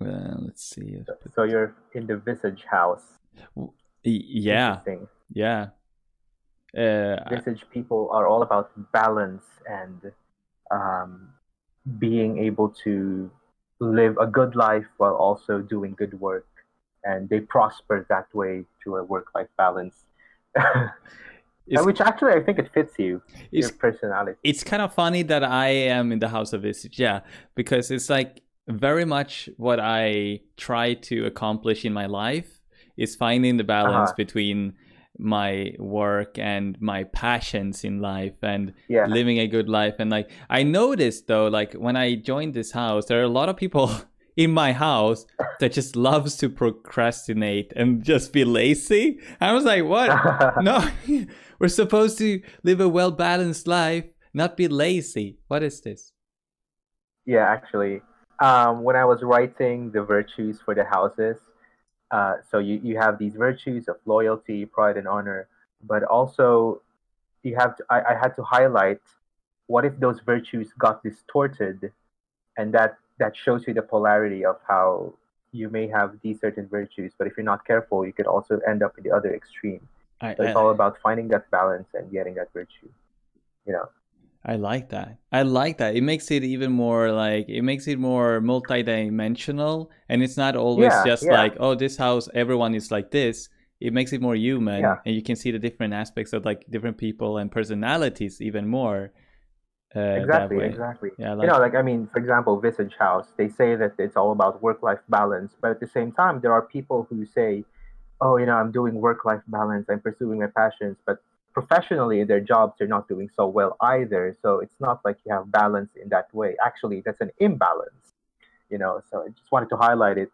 Uh, let's see. So you're in the Visage house. Yeah. Yeah. Uh, Visage people are all about balance and um, being able to live a good life while also doing good work. And they prosper that way through a work life balance. which actually I think it fits you, your personality. It's kind of funny that I am in the House of Visage, yeah, because it's like very much what I try to accomplish in my life is finding the balance uh-huh. between my work and my passions in life and yeah. living a good life. And like i noticed though like when i joined this house there are a lot of people in my house that just loves to procrastinate and just be lazy. I was like what? No we're supposed to live a well balanced life not be lazy. What is this? Yeah actually um, when i was writing the virtues for the houses uh, so you, you have these virtues of loyalty, pride, and honor, but also you have to, I, I had to highlight what if those virtues got distorted, and that that shows you the polarity of how you may have these certain virtues, but if you're not careful, you could also end up in the other extreme. I, so it's I, all about finding that balance and getting that virtue. You know. I like that. I like that. It makes it even more like it makes it more multidimensional and it's not always yeah, just yeah. like, oh, this house everyone is like this. It makes it more human yeah. and you can see the different aspects of like different people and personalities even more. Uh, exactly, exactly. Yeah, like, you know, like I mean, for example, Visage House, they say that it's all about work-life balance, but at the same time, there are people who say, "Oh, you know, I'm doing work-life balance, I'm pursuing my passions," but professionally their jobs they're not doing so well either. So it's not like you have balance in that way. Actually that's an imbalance you know so i just wanted to highlight it.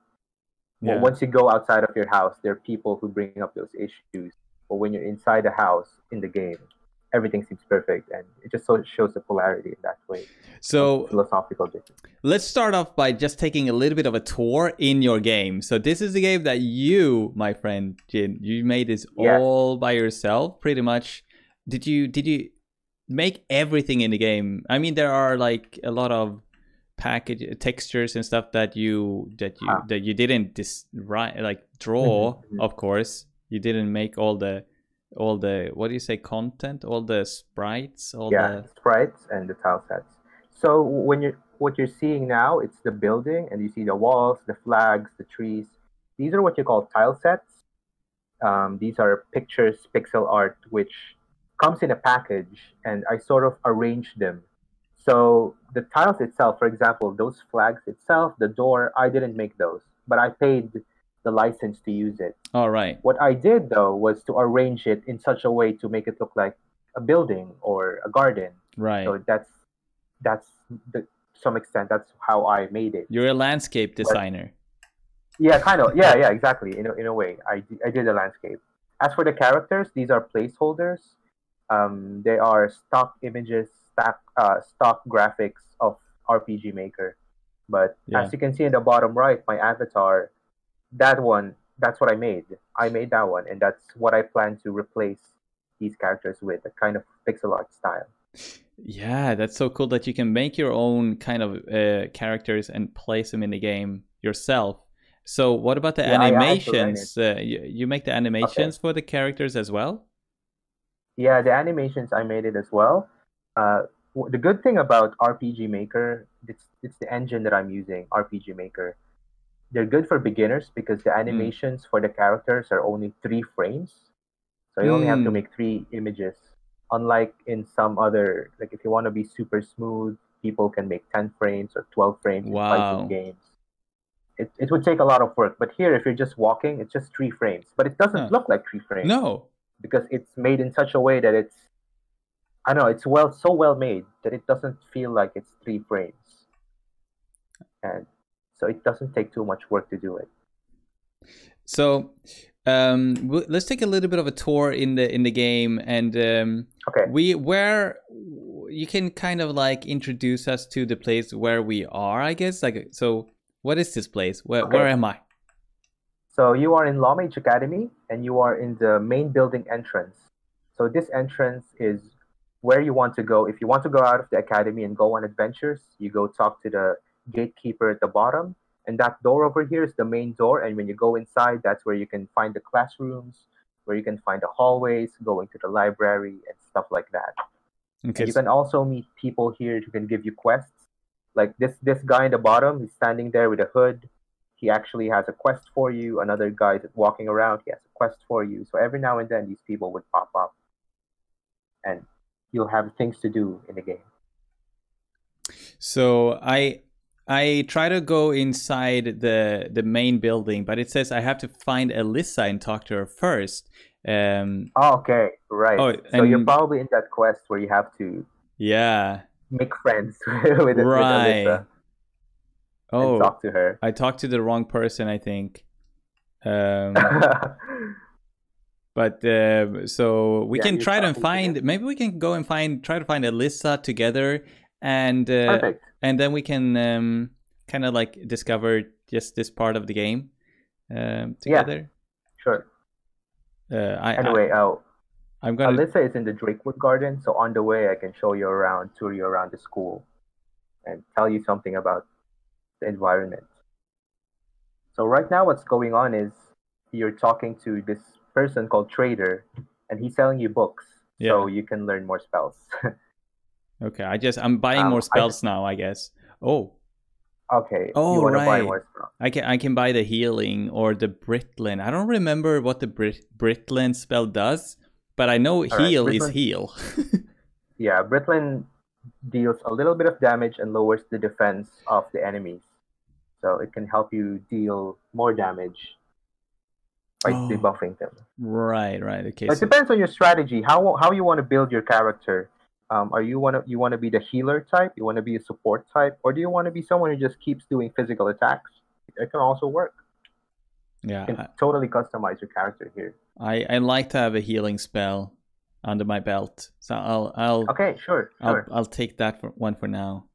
Yeah. once you go outside of your house there are people who bring up those issues but when you're inside the house in the game everything seems perfect and it just so shows the polarity in that way. So philosophical difference let's start off by just taking a little bit of a tour in your game. So this is the game that you my friend jin you made this yes. all by yourself pretty much. Did you did you make everything in the game? I mean there are like a lot of package textures and stuff that you that you ah. that you didn't dis, right like draw mm-hmm. of course. You didn't make all the all the what do you say content? All the sprites all yeah the... sprites and the tile sets. So when you're what you're seeing now it's the building and you see the walls the flags the trees. These are what you call tile sets. Um, these are pictures pixel art which comes in a package and i sort of arrange them. So the tiles itself for example those flags itself the door i didn't make those but i paid the license to use it. All right. What I did though was to arrange it in such a way to make it look like a building or a garden. Right. So that's that's the, some extent that's how I made it. You're a landscape designer. But, yeah, kind of. Yeah, yeah, exactly. In a, in a way, I I did a landscape. As for the characters, these are placeholders. Um, they are stock images, stock uh, stock graphics of RPG Maker. But yeah. as you can see in the bottom right, my avatar that one that's what I made. I made that one, and that's what I plan to replace these characters with a kind of pixel art style. Yeah, that's so cool that you can make your own kind of uh, characters and place them in the game yourself. So, what about the yeah, animations? Uh, you, you, make the animations okay. for the characters as well? Yeah, the animations I made it as well. Uh, the good thing about RPG Maker, it's it's the engine that I'm using, RPG Maker they're good for beginners because the hmm. animations mm. for the characters are only three frames. So you mm. only have to hmm. make three images. Unlike in some other, like if you want to be super smooth, people can make 10 frames or 12 frames wow. in fighting games. It, it would take a lot of work. But here, if you're just walking, it's just three frames. But it doesn't huh. look like three frames. No. Because it's made in such a way that it's, I know, it's well so well made that it doesn't feel like it's three frames. And so it doesn't take too much work to do it. So um, let's take a little bit of a tour in the in the game and um, okay. we where you can kind of like introduce us to the place where we are i guess? Like so what is this place? Where, okay. where am i? So you are in Lawmage Academy and you are in the main building entrance. So this entrance is where you want to go. If you want to go out of the academy and go on adventures you go talk to the gatekeeper at the bottom. And that door over here is the main door. And when you go inside, that's where you can find the classrooms, where you can find the hallways, going to the library, and stuff like that. Okay. And you can also meet people here who can give you quests. Like this this guy in the bottom, he's standing there with a hood. He actually has a quest for you. Another guy is walking around, he has a quest for you. So every now and then, these people would pop up, and you'll have things to do in the game. So I I try to go inside the the main building, but it says I have to find Alyssa and talk to her first. Um, oh, okay, right. Oh, so you're probably in that quest where you have to yeah make friends with, right. with Alyssa. Oh, talk to her. I talked to the wrong person, I think. Um, but uh, so we yeah, can try to find. Maybe we can go and find. Try to find Alyssa together, and uh, and then we can um, kind of like discover just this part of the game um, together. Yeah, sure. Uh, I, anyway, I, oh, I'm gonna. Alyssa is in the Drakewood Garden, so on the way I can show you around, tour you around the school, and tell you something about the environment. So right now, what's going on is you're talking to this person called Trader, and he's selling you books, yeah. so you can learn more spells. okay, I just I'm buying um, more spells I, now, I guess. Oh. Okay. Oh, right. I can I can buy the healing or the Britlin. I don't remember what the Brit Britlin spell does, but I know All heal right. is heal. yeah, Britlin deals a little bit of damage and lowers the defense of the enemies. So it can help you deal more damage by oh, debuffing them. Right, right. Okay. But so... It depends on your strategy. How how you want to build your character. Um, are you want to you want to be the healer type? You want to be a support type, or do you want to be someone who just keeps doing physical attacks? It can also work. Yeah, you can I, totally customize your character here. I I like to have a healing spell under my belt, so I'll I'll okay sure I'll I'll take that for, one for now.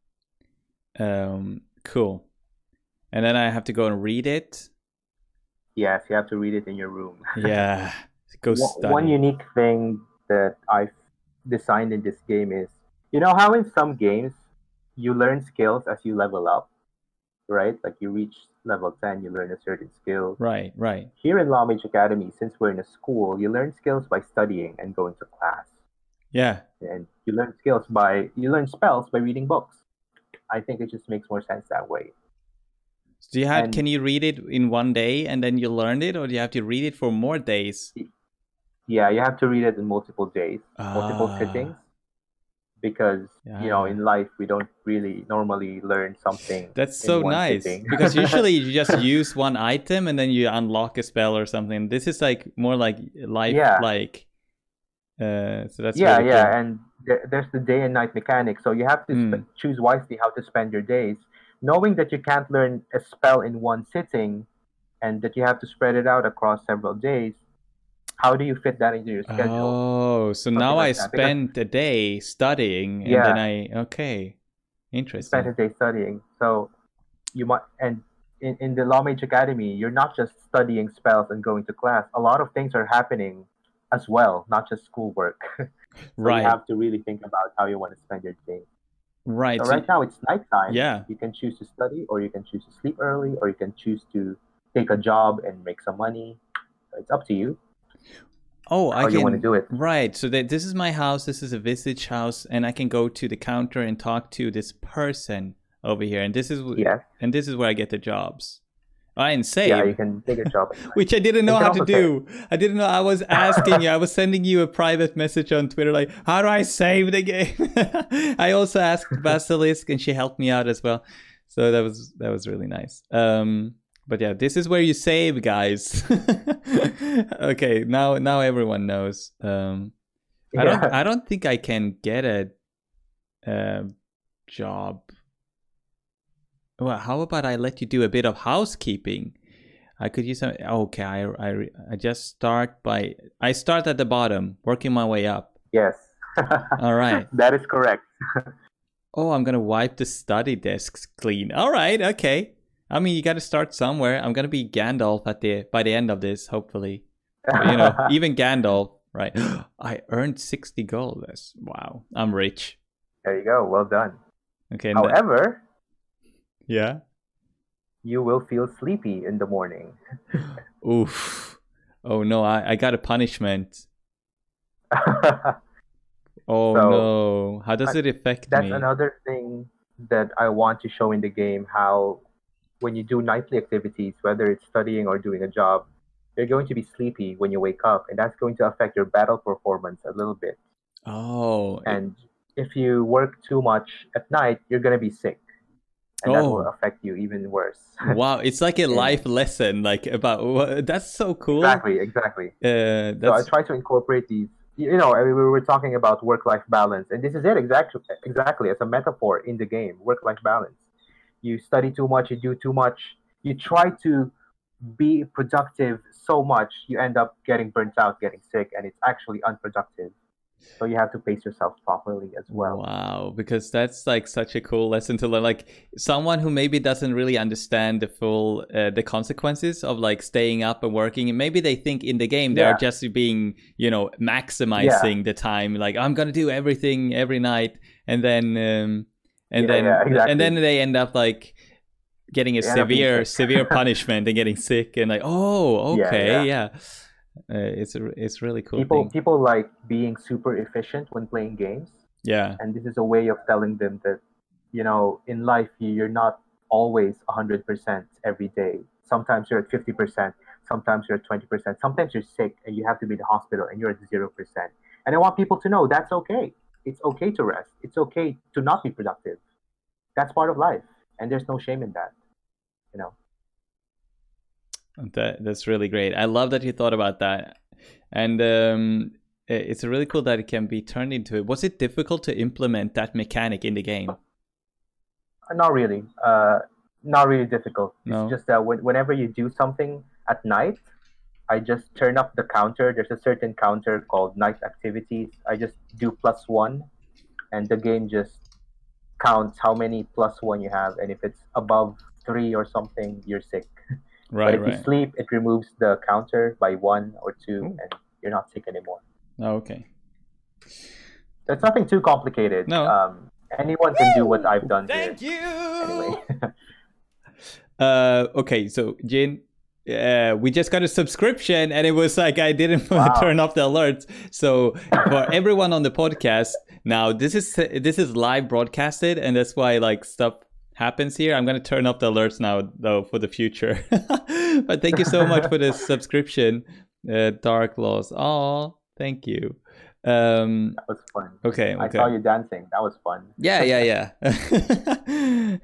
Um, cool. And then I have to go and read it. Yes, you have to read it in your room. yeah, go study. One unique thing that I've designed in this game is you know how in some games you learn skills as you level up, right? Like you reach level 10, you learn a certain skill. Right, right. Here in Law Mage Academy, since we're in a school, you learn skills by studying and going to class. Yeah. And you learn skills by, you learn spells by reading books. I think it just makes more sense that way. So do you have, and, can you read it in one day and then you learn it, or do you have to read it for more days? Yeah, you have to read it in multiple days, multiple ah. sittings, because yeah. you know in life we don't really normally learn something. That's so nice because usually you just use one item and then you unlock a spell or something. This is like more like life yeah. like. Uh, so that's yeah, really yeah, cool. and there's the day and night mechanic. So you have to mm. sp- choose wisely how to spend your days knowing that you can't learn a spell in one sitting and that you have to spread it out across several days how do you fit that into your schedule oh so Something now like i that. spend because, a day studying and yeah, then i okay interesting spend a day studying so you might and in, in the law mage academy you're not just studying spells and going to class a lot of things are happening as well not just schoolwork so right you have to really think about how you want to spend your day Right. So right now it's nighttime. Yeah. You can choose to study, or you can choose to sleep early, or you can choose to take a job and make some money. It's up to you. Oh, I can. want to do it. Right. So that this is my house. This is a Visage house, and I can go to the counter and talk to this person over here, and this is yeah. and this is where I get the jobs. I save. Yeah, you can take a job. Which I didn't know how to do. Save. I didn't know. I was asking you. I was sending you a private message on Twitter, like, "How do I save the game?" I also asked Basilisk, and she helped me out as well. So that was that was really nice. Um, but yeah, this is where you save, guys. okay, now now everyone knows. Um, I don't I don't think I can get a, a job well, how about I let you do a bit of housekeeping? I could use some. Okay, I, I, I just start by. I start at the bottom, working my way up. Yes. All right. That is correct. oh, I'm gonna wipe the study desks clean. All right. Okay. I mean, you got to start somewhere. I'm gonna be Gandalf at the by the end of this, hopefully. You know, even Gandalf, right? I earned sixty gold. That's wow. I'm rich. There you go. Well done. Okay. However, yeah. you will feel sleepy in the morning. Oof. Oh no, I, I got a punishment. oh so, no. How does it affect that's me? That's another thing that I want to show in the game how when you do nightly activities, whether it's studying or doing a job, you're going to be sleepy when you wake up, and that's going to affect your battle performance a little bit. Oh. And if you work too much at night, you're going to be sick. And oh. that will oh. affect you even worse. wow, it's like a life lesson, like about that's so cool. Exactly, exactly. Uh, so I try to incorporate these. You know, we were talking about work-life balance, and this is it exactly, exactly as a metaphor in the game. Work-life balance. You study too much, you do too much. You try to be productive so much, you end up getting burnt out, getting sick, and it's actually unproductive. So you have to pace yourself properly as well. Wow, because that's like such a cool lesson to learn. Like someone who maybe doesn't really understand the full uh, the consequences of like staying up and working, and maybe they think in the game they're just being you know maximizing yeah. the time. Like I'm gonna do everything every night, and then um, and yeah, then exactly. and then they end up like getting a severe severe punishment and getting sick and like oh okay yeah, yeah. Uh, it's a, it's really cool people thing. people like being super efficient when playing games. Yeah. And this is a way of telling them that you know in life you're not always 100% every day. Sometimes you're at 50% sometimes you're at 20% sometimes you're sick and you have to be in the hospital and you're at 0% and i want people to know that's okay it's okay to rest. It's okay to not be productive. That's part of life and there's no shame in that you know? That that's really great. I love that you thought about that. And um, it's really cool that it can be turned into it was it difficult to implement that mechanic in the game? Uh, not really. Uh, not really difficult. No. it's just that when, whenever you do something at night i just turn up the counter there's a certain counter called night activities i just do plus one and the game just counts how many plus one you have and if it's above three or something, you're sick. Right. but if right. you sleep, it removes the counter by one or two, Ooh. and you're not sick anymore. Oh, okay. It's nothing too complicated. No. Um, anyone can do what I've done. Thank here. you. Anyway. uh, okay, so Jin, uh, we just got a subscription and it was like I didn't wow. turn off the alerts. So for everyone on the podcast, now this is this is live broadcasted and that's why like stuff happens here. I'm going to turn off the alerts now, though, for the future. but thank you so much for the subscription, uh, Dark Laws. Oh, thank you. Um, that was fun. Okay, okay. I saw you dancing. That was fun. Yeah, yeah, yeah.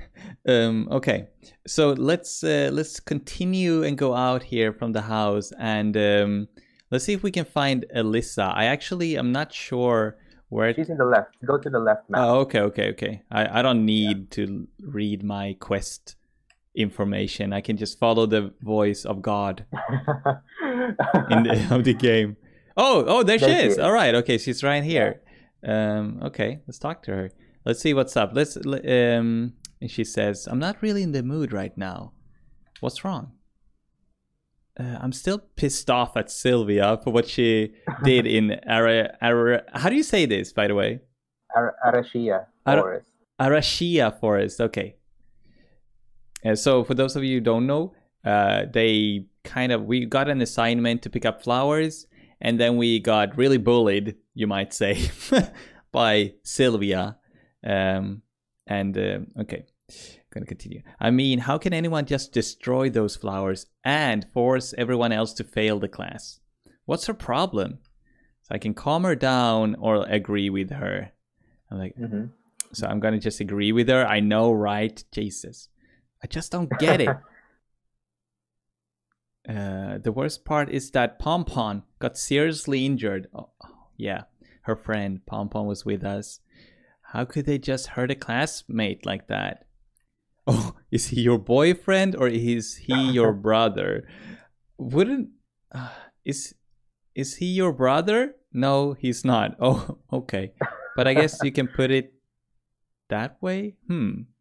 um, okay, so let's uh, let's continue and go out here from the house, and um, let's see if we can find Alyssa. I actually I'm not sure where she's in the left. Go to the left map. Oh, okay, okay, okay. I, I don't need yeah. to read my quest information. I can just follow the voice of God in the, of the game. Oh, oh, there, she is. All right, okay, she's right here. Um, okay, let's talk to her. Let's see what's up. Let's um. And she says, "I'm not really in the mood right now. What's wrong?" uh, I'm still pissed off at Sylvia for what she did in Ara, Ara. How do you say this, by the way? Ar- Arashia Forest. Ar- Arashia Forest. Okay. Uh, so for those of you who don't know, uh, they kind of we got an assignment to pick up flowers, and then we got really bullied, you might say, by Sylvia. Um, and uh, okay, Gonna continue. I mean, how can anyone just destroy those flowers and force everyone else to fail the class? What's her problem? So I can calm her down or agree with her. I'm like, mm-hmm. so I'm gonna just agree with her. I know, right? Jesus, I just don't get it. uh, the worst part is that Pompon got seriously injured. Oh, yeah, her friend Pompon was with us. How could they just hurt a classmate like that? Oh, is he your boyfriend or is he your brother? Wouldn't uh, is is he your brother? No, he's not. Oh, okay. But I guess you can put it that way. Hmm.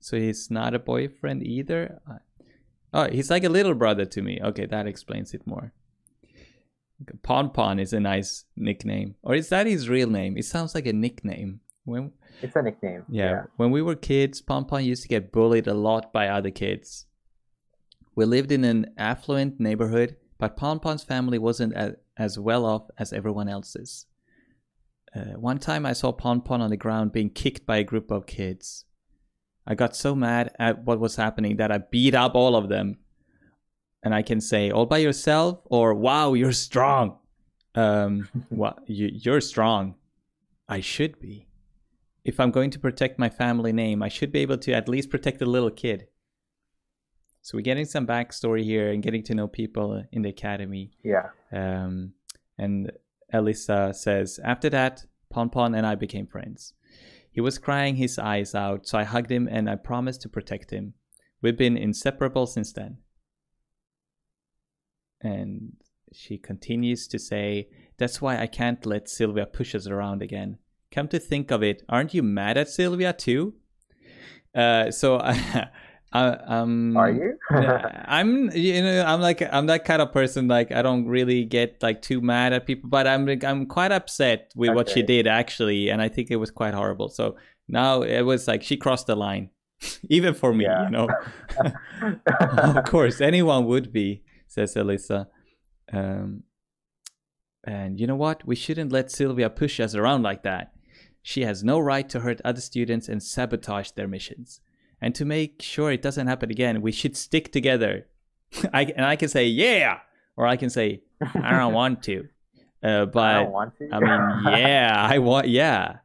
So he's not a boyfriend either. Oh, he's like a little brother to me. Okay, that explains it more. Pompon is a nice nickname, or is that his real name? It sounds like a nickname. When it's a nickname. Yeah. yeah. When we were kids, Pompon used to get bullied a lot by other kids. We lived in an affluent neighborhood, but Pompon's family wasn't as well off as everyone else's. Uh, one time I saw Pompon on the ground being kicked by a group of kids. I got so mad at what was happening that I beat up all of them. And I can say, all by yourself, or wow, you're strong. Um, well, you, you're strong. I should be. If I'm going to protect my family name, I should be able to at least protect the little kid. So we're getting some backstory here and getting to know people in the academy. Yeah. Um, and Alyssa says, After that, Pompon and I became friends. He was crying his eyes out, so I hugged him and I promised to protect him. We've been inseparable since then. And she continues to say, That's why I can't let Sylvia push us around again. Come to think of it, aren't you mad at Sylvia too? Uh, so I, um, Are you? I'm, you know, I'm like, I'm that kind of person. Like, I don't really get like too mad at people, but I'm, I'm quite upset with okay. what she did actually, and I think it was quite horrible. So now it was like she crossed the line, even for me. Yeah. You know, of course, anyone would be, says Alyssa. Um, and you know what? We shouldn't let Sylvia push us around like that. She has no right to hurt other students and sabotage their missions. And to make sure it doesn't happen again, we should stick together. I, and I can say, yeah, or I can say, I don't want to. Uh, but I, want to. I mean, yeah, I want, yeah.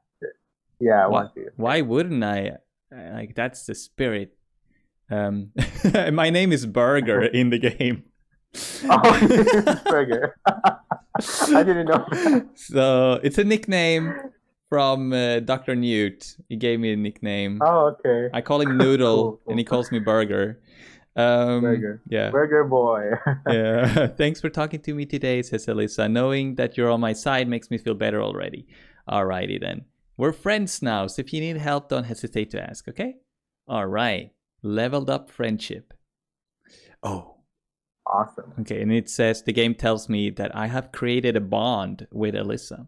Yeah, I why, want to. Why wouldn't I? Like, that's the spirit. Um, my name is Burger in the game. oh, Burger. I didn't know. So it's a nickname from uh, Dr. Newt. He gave me a nickname. Oh, okay. I call him Noodle, cool, cool. and he calls me Burger. Um, Burger. Yeah. Burger boy. yeah. Thanks for talking to me today, says Alyssa. Knowing that you're on my side makes me feel better already. Alrighty then. We're friends now, so if you need help, don't hesitate to ask, okay? Alright. Leveled up friendship. Oh. Awesome. Okay, and it says the game tells me that I have created a bond with Alyssa.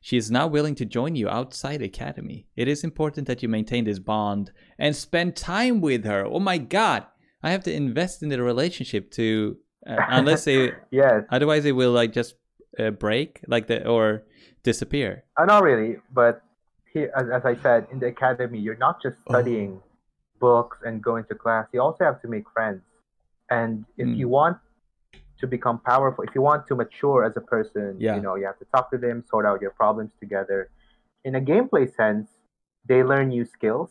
She is now willing to join you outside Academy. It is important that you maintain this bond and spend time with her. Oh my god, I have to invest in the relationship to uh, unless they yes. Otherwise, it will like just uh, break like the or disappear. Uh, not really, but here, as, as I said, in the academy, you're not just oh. studying oh. books and going to class. You also have to make friends, and if mm. you want to become powerful, if you want to mature as a person, yeah. you know, you have to talk to them, sort out your problems together. In a gameplay sense, they learn new skills.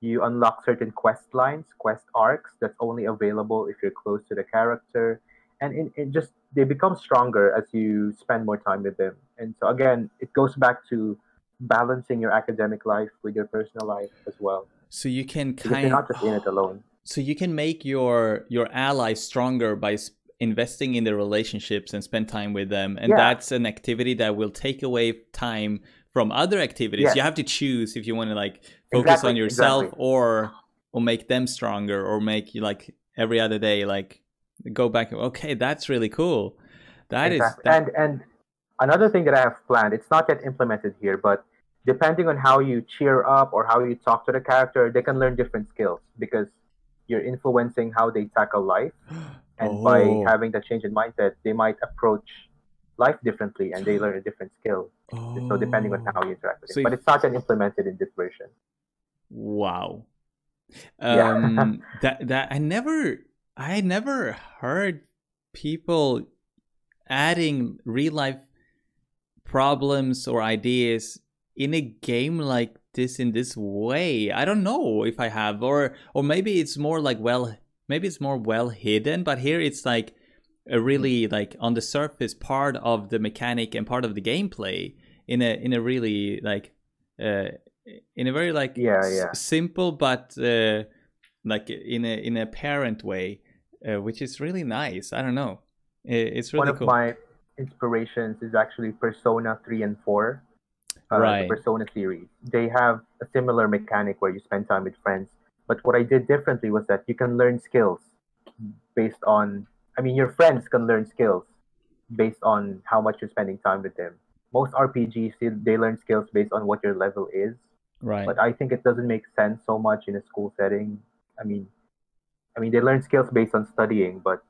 You unlock certain quest lines, quest arcs that's only available if you're close to the character. And it, it just they become stronger as you spend more time with them. And so again, it goes back to balancing your academic life with your personal life as well. So you can kind of not just in it alone. So you can make your your allies stronger by investing in their relationships and spend time with them and yeah. that's an activity that will take away time from other activities yes. you have to choose if you want to like focus exactly, on yourself exactly. or or make them stronger or make you like every other day like go back okay that's really cool That exactly. is that... and and another thing that i have planned it's not yet implemented here but depending on how you cheer up or how you talk to the character they can learn different skills because you're influencing how they tackle life and oh. by having that change in mindset they might approach life differently and they learn a different skill oh. so depending on how you interact with so it but it's not yet implemented in this version wow um yeah. that that i never i never heard people adding real life problems or ideas in a game like this in this way i don't know if i have or or maybe it's more like well maybe it's more well hidden but here it's like a really like on the surface part of the mechanic and part of the gameplay in a in a really like uh in a very like yeah yeah. s- simple but uh like in a in a parent way uh, which is really nice. I don't know. It's really one of cool. my inspirations is actually persona 3 and 4 uh, right. the persona series. They have a similar mechanic where you spend time with friends but what I did differently was that you can learn skills based on, I mean, your friends can learn skills based on how much you're spending time with them. Most RPGs, they learn skills based on what your level is. Right. But I think it doesn't make sense so much in a school setting. I mean, I mean, they learn skills based on studying, but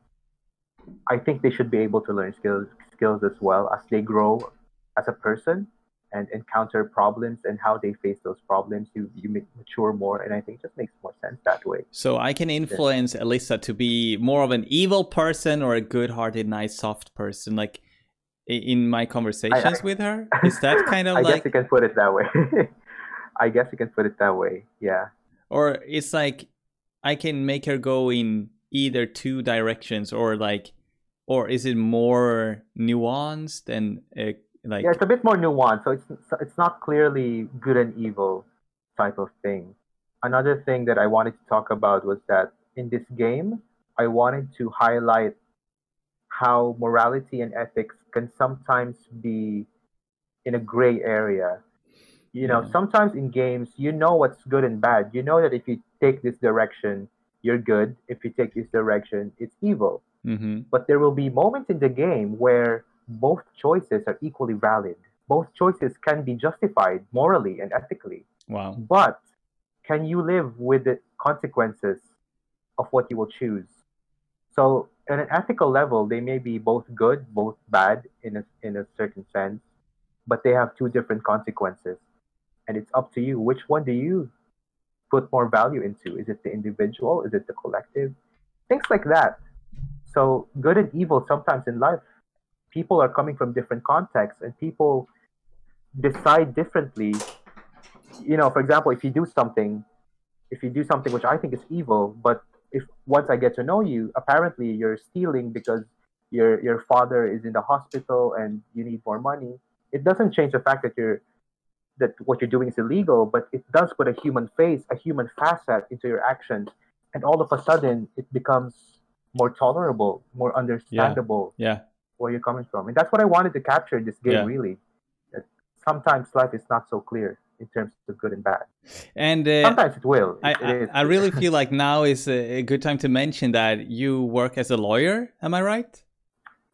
I think they should be able to learn skills skills as well as they grow as a person and encounter problems and how they face those problems. You you mature more, and I think it just makes more sense that way. So I can influence yeah. Alyssa to be more of an evil person or a good-hearted, nice, soft person, like in my conversations I, I, with her. Is that kind of I like? guess you can put it that way. I guess you can put it that way. Yeah. Or it's like I can make her go in either two directions, or like, or is it more nuanced and uh, like? Yeah, it's a bit more nuanced. So it's it's not clearly good and evil type of thing. Another thing that I wanted to talk about was that in this game, I wanted to highlight how morality and ethics can sometimes be in a gray area you know, yeah. sometimes in games, you know what's good and bad. You know that if you take this direction, you're good. If you take this direction, it's evil. Mm-hmm. But there will be moments in the game where both choices are equally valid. Both choices can be justified morally and ethically. Wow. But can you live with the consequences of what you will choose? So, at an ethical level, they may be both good, both bad in a, in a certain sense, but they have two different consequences and it's up to you. Which one do you put more value into? Is it the individual? Is it the collective? Things like that. So, good and evil sometimes in life, people are coming from different contexts and people decide differently. You know, for example, if you do something, if you do something which I think is evil, but if once I get to know you, apparently you're stealing because your your father is in the hospital and you need more money, it doesn't change the fact that you're that what you're doing is illegal, but it does put a human face, a human facet into your actions, and all of a sudden it becomes more tolerable, more understandable. Yeah. yeah. Where you're coming from, and that's what I wanted to capture in this game. Yeah. Really, that sometimes life is not so clear in terms of good and bad. And uh, sometimes it will. I, it I, I really feel like now is a good time to mention that you work as a lawyer. Am I right?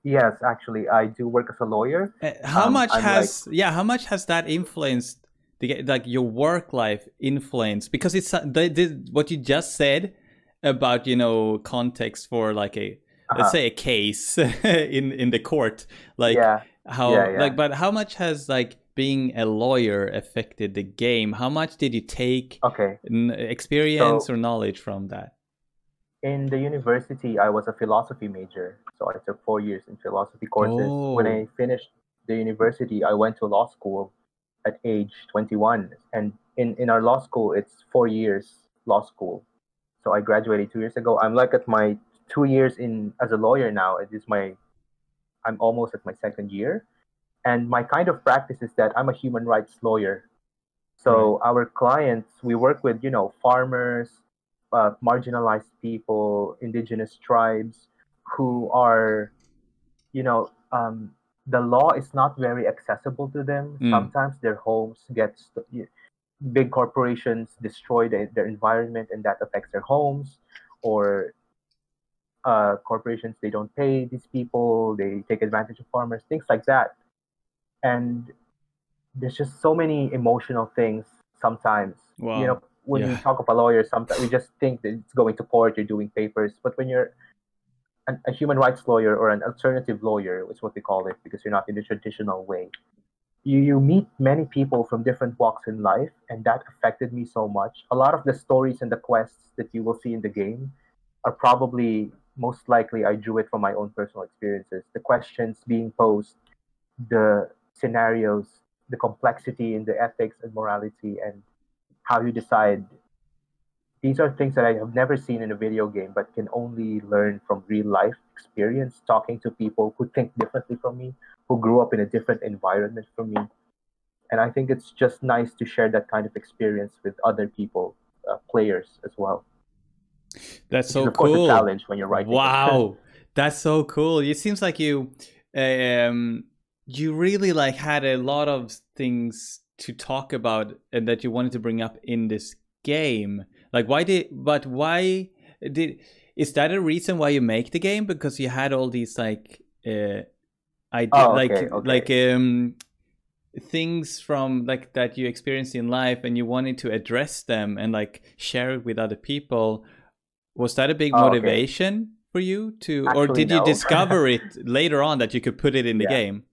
Yes, actually, I do work as a lawyer. Uh, how um, much I'm has like, yeah? How much has that influenced the like your work life influence? Because it's uh, the, the, what you just said about you know context for like a uh-huh. let's say a case in in the court, like yeah. how yeah, yeah. like but how much has like being a lawyer affected the game? How much did you take okay n- experience so, or knowledge from that? in the university, I was a philosophy major. So I took four years in philosophy courses. Oh. When I finished the university, I went to law school at age 21. And in, in our law school, it's four years law school. So I graduated two years ago. I'm like at my two years in as a lawyer now. It is my, I'm almost at my second year. And my kind of practice is that I'm a human rights lawyer. So right. our clients, we work with, you know, farmers, uh, marginalized people, indigenous tribes who are, you know, um, the law is not very accessible to them. Mm. Sometimes their homes get st- big corporations destroy the, their environment, and that affects their homes. Or uh, corporations they don't pay these people, they take advantage of farmers, things like that. And there's just so many emotional things sometimes. Wow. You know, when yeah. you talk of a lawyer, sometimes we just think that it's going to court, you're doing papers. But when you're an, a human rights lawyer or an alternative lawyer, which is what we call it, because you're not in the traditional way. You, you meet many people from different walks in life, and that affected me so much. A lot of the stories and the quests that you will see in the game are probably most likely I drew it from my own personal experiences. The questions being posed, the scenarios, the complexity in the ethics and morality, and how you decide these are things that I have never seen in a video game, but can only learn from real life experience, talking to people who think differently from me, who grew up in a different environment from me. And I think it's just nice to share that kind of experience with other people, uh, players as well. That's so cool. challenge when you're writing. Wow, that's so cool. It seems like you, um, you really like had a lot of things to talk about and that you wanted to bring up in this game like why did but why did is that a reason why you make the game because you had all these like uh I oh, like okay, okay. like um things from like that you experienced in life and you wanted to address them and like share it with other people was that a big oh, motivation okay. for you to, Actually, or did no. you discover it later on that you could put it in the yeah. game?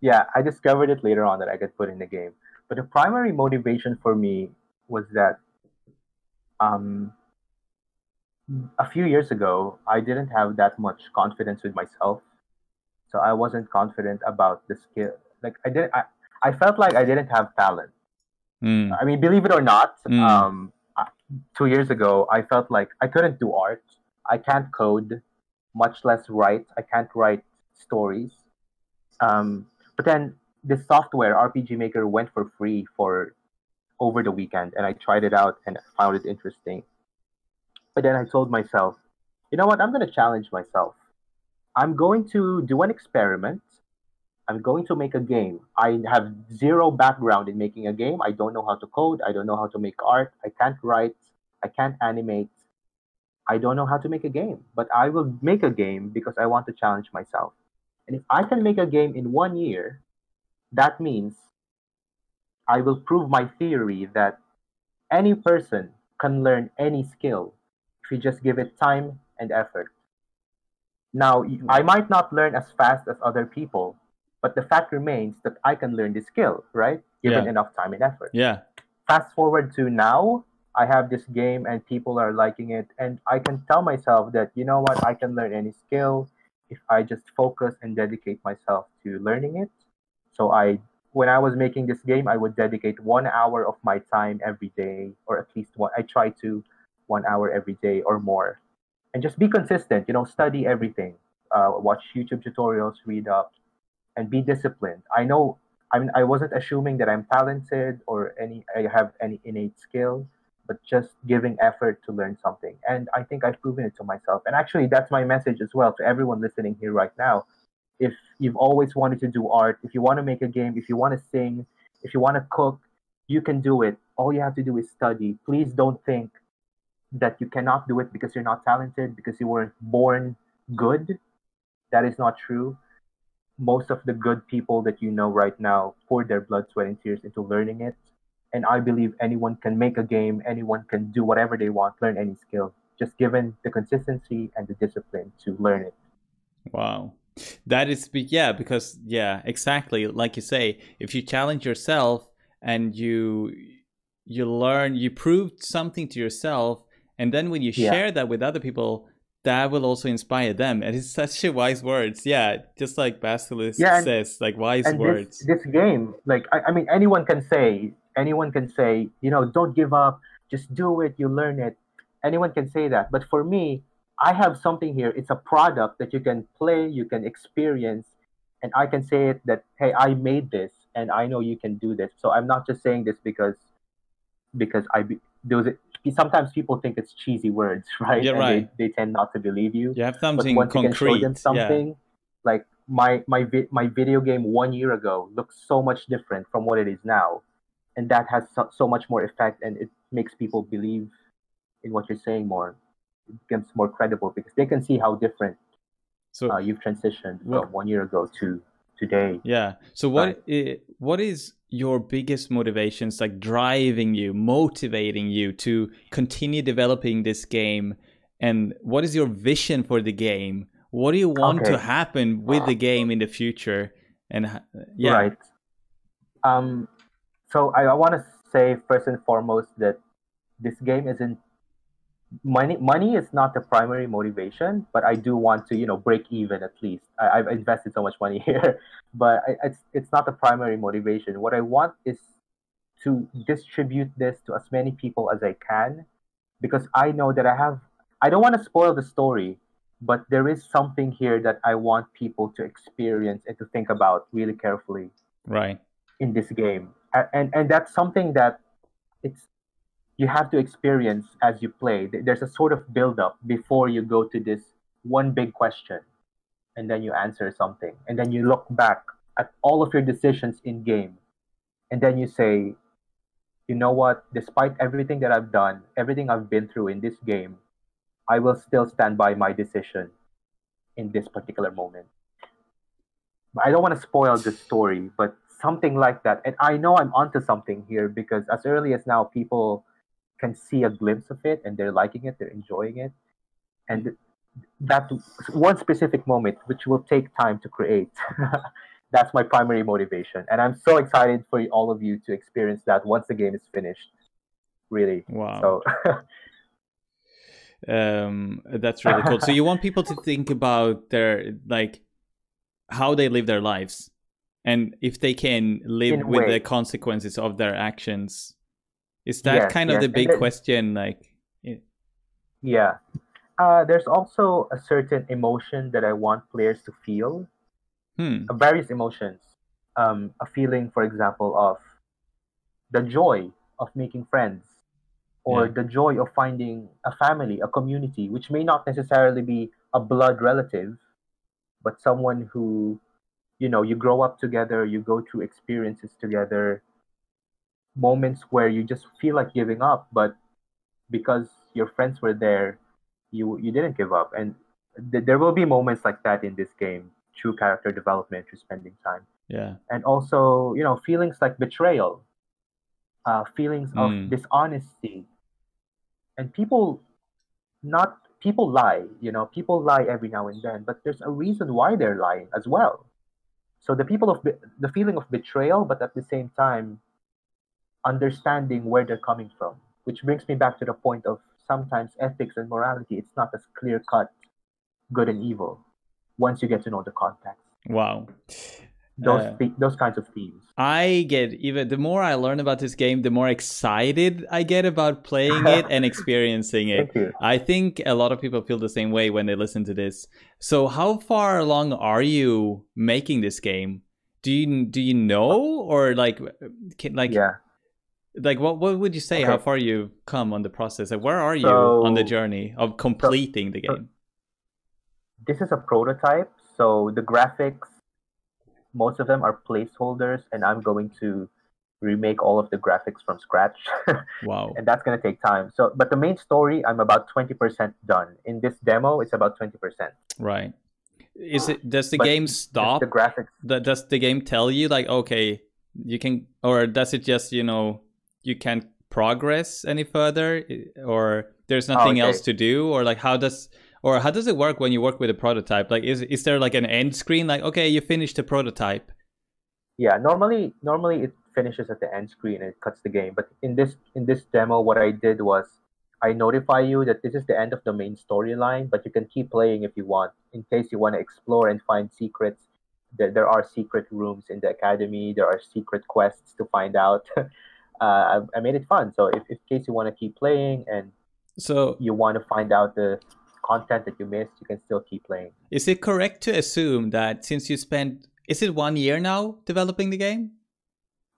Yeah, I discovered it later on that I could put in the game. But the primary motivation for me was that um, a few years ago, I didn't have that much confidence with myself. So I wasn't confident about the skill. Like I didn't, I, I felt like I didn't have talent. Mm. I mean, believe it or not, mm. um, two years ago, I felt like I couldn't do art. I can't code, much less write. I can't write stories. Um, but then this software, RPG Maker, went for free for over the weekend, and I tried it out and found it interesting. But then I told myself, you know what? I'm going to challenge myself. I'm going to do an experiment I'm going to make a game. I have zero background in making a game. I don't know how to code. I don't know how to make art. I can't write. I can't animate. I don't know how to make a game, but I will make a game because I want to challenge myself. And if I can make a game in one year, that means I will prove my theory that any person can learn any skill if you just give it time and effort. Now, I might not learn as fast as other people, but the fact remains that I can learn this skill, right? Given yeah. enough time and effort. Yeah. Fast forward to now, I have this game and people are liking it. And I can tell myself that, you know what, I can learn any skill if I just focus and dedicate myself to learning it. So I when I was making this game, I would dedicate one hour of my time every day, or at least one I try to one hour every day or more. And just be consistent, you know, study everything. Uh, watch YouTube tutorials, read up, and be disciplined. I know I mean I wasn't assuming that I'm talented or any I have any innate skill, but just giving effort to learn something. And I think I've proven it to myself. And actually that's my message as well to everyone listening here right now. If you've always wanted to do art, if you want to make a game, if you want to sing, if you want to cook, you can do it. All you have to do is study. Please don't think that you cannot do it because you're not talented, because you weren't born good. That is not true most of the good people that you know right now poured their blood, sweat, and tears into learning it. And I believe anyone can make a game, anyone can do whatever they want, learn any skill, just given the consistency and the discipline to learn it. Wow. That is, yeah, because, yeah, exactly. Like you say, if you challenge yourself and you, you learn, you proved something to yourself, and then when you yeah. share that with other people, that will also inspire them. And it's such a wise words. Yeah, just like Basilisk yeah, and, says, like wise words. This, this game, like I, I, mean, anyone can say, anyone can say, you know, don't give up, just do it, you learn it. Anyone can say that. But for me, I have something here. It's a product that you can play, you can experience, and I can say it that, hey, I made this, and I know you can do this. So I'm not just saying this because because I those sometimes people think it's cheesy words, right? Yeah, right. They, they, tend not to believe you. You have something but once concrete. You can show them something, yeah. like my my vi- my video game one year ago looks so much different from what it is now, and that has so, so much more effect, and it makes people believe in what you're saying more. It becomes more credible because they can see how different so uh, you've transitioned from one year ago to today. Yeah. So what right. is, what is your biggest motivations like driving you, motivating you to continue developing this game and what is your vision for the game? What do you want okay. to happen with the game in the future? And yeah. Right. Um so I, I want to say first and foremost that this game isn't money money is not the primary motivation but i do want to you know break even at least. I, have invested so much money here but I, it's it's not the primary motivation. What i want is to distribute this to as many people as i can because i know that i have i don't want to spoil the story but there is something here that i want people to experience and to think about really carefully right. in this game. And and that's something that it's you have to experience as you play. There's a sort of build up before you go to this one big question and then you answer something. And then you look back at all of your decisions in game. And then you say, you know what, despite everything that I've done, everything I've been through in this game, I will still stand by my decision in this particular moment. I don't want to spoil the story, but something like that. And I know I'm onto something here because as early as now, people can see a glimpse of it and they're liking it, they're enjoying it. And that one specific moment, which will take time to create, that's my primary motivation. And I'm so excited for all of you to experience that once the game is finished. Really. Wow. So um, that's really cool. so you want people to think about their like how they live their lives and if they can live with way. the consequences of their actions is that yes, kind of yes. the big then, question like yeah uh, there's also a certain emotion that i want players to feel hmm. Uh, various emotions um, a feeling for example of the joy of making friends or yeah. the joy of finding a family a community which may not necessarily be a blood relative but someone who you know you grow up together you go through experiences together moments where you just feel like giving up but because your friends were there you you didn't give up. And th- there will be moments like that in this game through character development through spending time. Yeah. And also you know feelings like betrayal uh, feelings of mm. dishonesty. And people not people lie you know people lie every now and then but there's a reason why they're lying as well. So the people of the feeling of betrayal but at the same time understanding where they're coming from which brings me back to the point of sometimes ethics and morality it's not as clear cut good and evil once you get to know the context wow those uh, those kinds of themes. I get even the more I learn about this game, the more excited I get about playing it and experiencing it. I think a lot of people feel the same way when they listen to this. So, how far along are you making this game? Do you do you know or like can, like yeah. Like what what would you say? Okay. How far you've come on the process? Like where are you so, on the journey of completing so, the game? This is a prototype, so the graphics most of them are placeholders, and I'm going to remake all of the graphics from scratch. wow. and that's going to take time. So, but the main story, I'm about 20% done. In this demo, it's about 20%. Right. Is it does the but game stop? The graphics. Does the game tell you like okay, you can or does it just, you know, you can't progress any further or there's oh, nothing oh, okay. else to do? Or like how does or how does it work when you work with a prototype? Like is is there like an end screen? Like okay you finished the prototype. Yeah normally normally it finishes at the end screen and it cuts the game. But in this in this demo what i did was i notify you that this is the end of the main storyline but you can keep playing if you want in case you want to explore and find secrets. There, there are secret rooms in the academy. There are secret quests to find out Uh, I, I made it fun so if, if in case you want to keep playing and so you want to find out the content that you missed, you can still keep playing. Is it correct to assume that since you spent, is it one year now developing the game?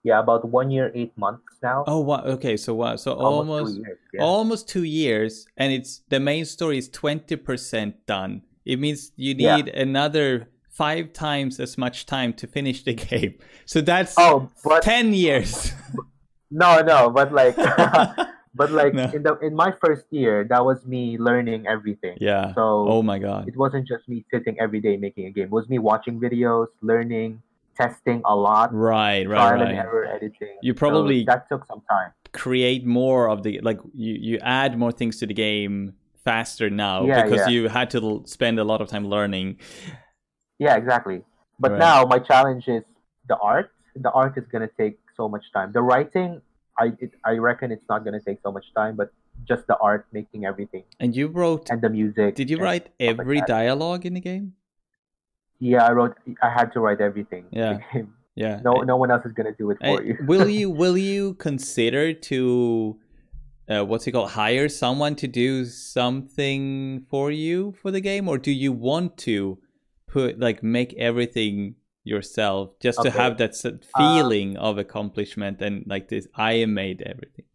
Yeah, about one year, eight months now. Oh? Okay, so what? So almost almost two, years, yeah. almost two years, and it's the main story is twenty percent done. It means you need yeah. another five times as much time to finish the game. So that's oh, but, ten years. No, no, but like But like no. in the in my first year, that was me learning everything. Yeah. So oh my god, it wasn't just me sitting every day making a game. It was me watching videos, learning, testing a lot. Right, right, trial right. and error editing. You probably so that took some time. Create more of the like you you add more things to the game faster now yeah, because yeah. you had to spend a lot of time learning. Yeah, exactly. But right. now my challenge is the art. The art is gonna take so much time. The writing I it, I reckon it's not gonna take so much time, but just the art making everything. And you wrote and the music. Did you write every like dialogue in the game? Yeah, I wrote. I had to write everything. Yeah. Yeah. No, no one else is gonna do it for you. will you Will you consider to, uh, what's it called? Hire someone to do something for you for the game, or do you want to put like make everything yourself just okay. to have that uh, feeling uh, of accomplishment and like this i made everything.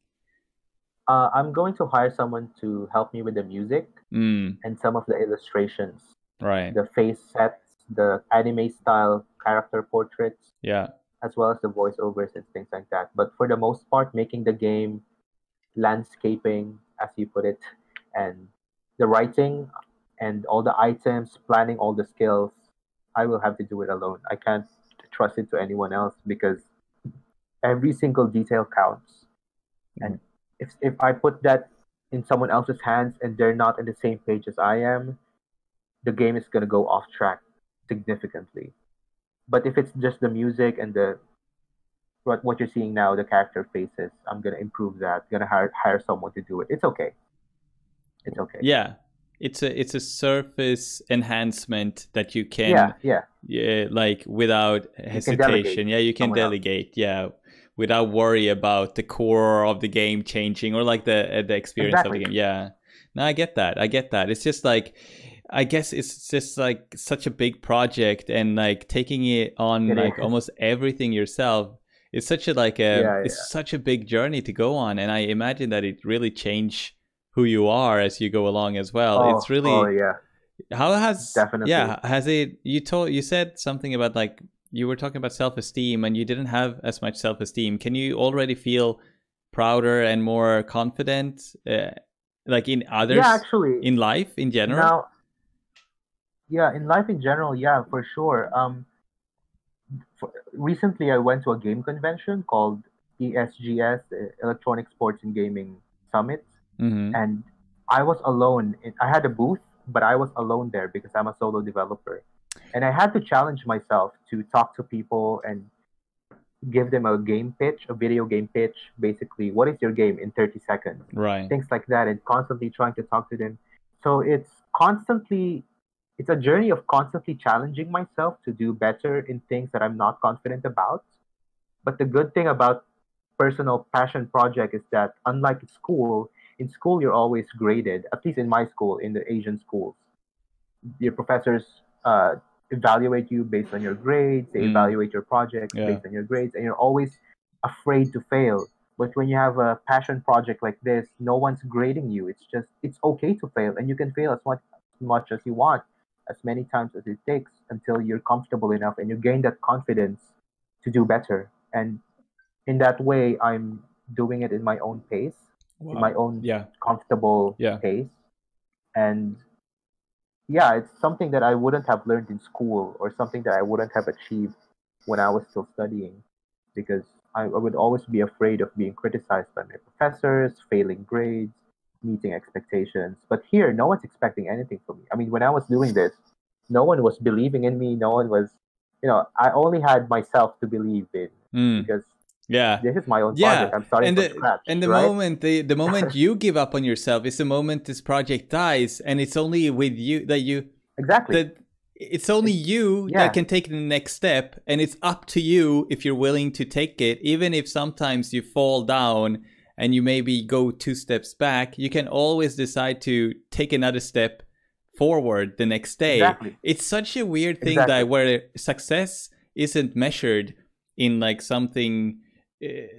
Uh, i'm going to hire someone to help me with the music mm. and some of the illustrations. Right. The face sets the anime style character portraits yeah. as well as the voiceovers and things like that. But for the most part making the game landscaping as you put it and the writing and all the items planning all the skills I will have to do it alone. I can't trust it to anyone else because every single detail counts. And mm-hmm. if if I put that in someone else's hands and they're not in the same page as I am, the game is gonna go off track significantly. But if it's just the music and the what what you're seeing now, the character faces, I'm gonna improve that. Gonna hire hire someone to do it. It's okay. It's okay. Yeah, it's a it's a surface enhancement that you can yeah yeah yeah like without hesitation yeah you can delegate else. yeah without worry about the core of the game changing or like the uh, the experience exactly. of the game yeah no i get that i get that it's just like i guess it's just like such a big project and like taking it on it like is. almost everything yourself it's such a like a yeah, yeah. it's such a big journey to go on and i imagine that it really changed who you are as you go along as well. Oh, it's really oh yeah. How has definitely yeah has it you told you said something about like you were talking about self esteem and you didn't have as much self esteem. Can you already feel prouder and more confident, uh, like in others? Yeah, actually, in life in general. Now, yeah, in life in general, yeah, for sure. Um, for, recently I went to a game convention called ESGS, Electronic Sports and Gaming Summit, Mm-hmm. And I was alone. I had a booth, but I was alone there because I'm a solo developer. And I had to challenge myself to talk to people and give them a game pitch, a video game pitch. Basically, what is your game in 30 seconds? Right. Things like that, and constantly trying to talk to them. So it's constantly, it's a journey of constantly challenging myself to do better in things that I'm not confident about. But the good thing about personal passion project is that unlike school, in school you're always graded at least in my school in the asian schools. Your professors uh, evaluate you based on your grades they mm. evaluate your projects yeah. based on your grades and you're always afraid to fail. But when you have a passion project like this no one's grading you. It's just it's okay to fail and you can fail as much as much as you want as many times as it takes until you're comfortable enough and you gain that confidence to do better. And in that way i'm doing it in my own pace wow. in my own yeah. comfortable yeah. pace. And yeah, it's something that I wouldn't have learned in school or something that I wouldn't have achieved when I was still studying because I, I would always be afraid of being criticized by my professors, failing grades, meeting expectations. But here, no one's expecting anything from me. I mean, when I was doing this, no one was believing in me. No one was, you know, I only had myself to believe in mm. because yeah this is my own yeah. project i'm starting and the, scratch and the right? moment the, the moment you give up on yourself is the moment this project dies and it's only with you that you exactly that it's only you yeah. that can take the next step and it's up to you if you're willing to take it even if sometimes you fall down and you maybe go two steps back you can always decide to take another step forward the next day exactly. it's such a weird thing exactly. that where success isn't measured in like something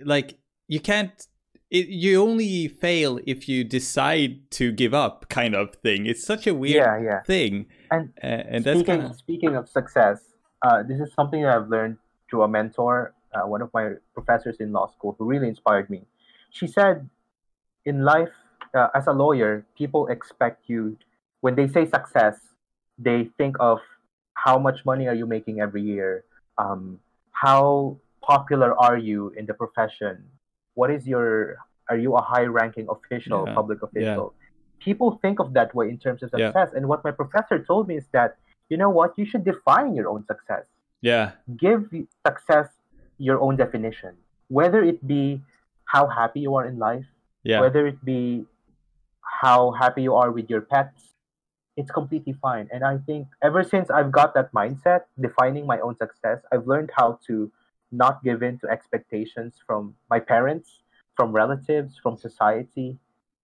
like you can't it, you only fail if you decide to give up kind of thing. It's such a weird yeah, yeah. thing. And, uh, and speaking, that's kind of speaking of success uh, this is something that i've learned through a mentor uh, one of my professors in law school who really inspired me. She said in life uh, as a lawyer people expect you when they say success they think of how much money are you making every year? Um, how popular are you in the profession? What is your are you a high ranking official, yeah. public official? Yeah. People think of that way in terms of success. Yeah. And what my professor told me is that, you know what, you should define your own success. Yeah. Give success your own definition. Whether it be how happy you are in life, yeah. whether it be how happy you are with your pets, it's completely fine. And I think ever since I've got that mindset, defining my own success, I've learned how to not give in to expectations from my parents, from relatives, from society,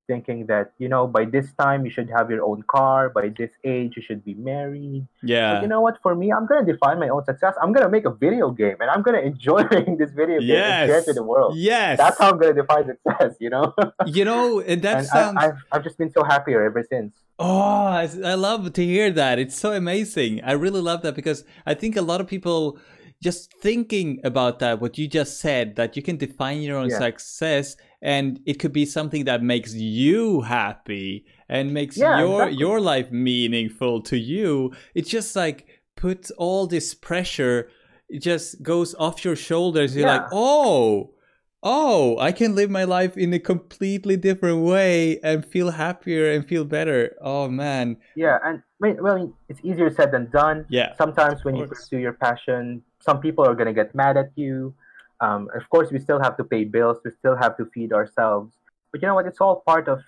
thinking that, you know, by this time you should have your own car, by this age you should be married. Yeah. But you know what? For me, I'm gonna define my own success. I'm gonna make a video game and I'm gonna enjoy making this video game yes. and share it to the world. Yes. That's how I'm gonna define success, you know? you know, and that and sounds I, I've, I've just been so happier ever since. Oh, I love to hear that. It's so amazing. I really love that because I think a lot of people just thinking about that, what you just said, that you can define your own yeah. success and it could be something that makes you happy and makes yeah, your exactly. your life meaningful to you. It just like puts all this pressure, it just goes off your shoulders. You're yeah. like, oh, oh, I can live my life in a completely different way and feel happier and feel better. Oh man. Yeah, and well, it's easier said than done. Yeah. Sometimes when you pursue your passion, some people are gonna get mad at you. Um, of course, we still have to pay bills. We still have to feed ourselves. But you know what? It's all part of.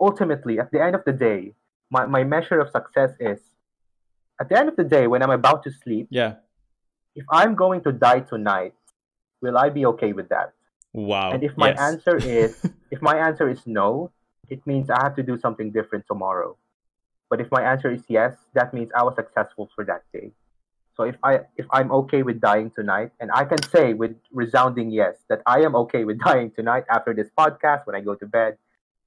Ultimately, at the end of the day, my, my measure of success is at the end of the day when I'm about to sleep. Yeah. If I'm going to die tonight, will I be okay with that? Wow. And if my yes. answer is if my answer is no, it means I have to do something different tomorrow. But if my answer is yes, that means I was successful for that day. So if I if I'm okay with dying tonight, and I can say with resounding yes that I am okay with dying tonight after this podcast when I go to bed,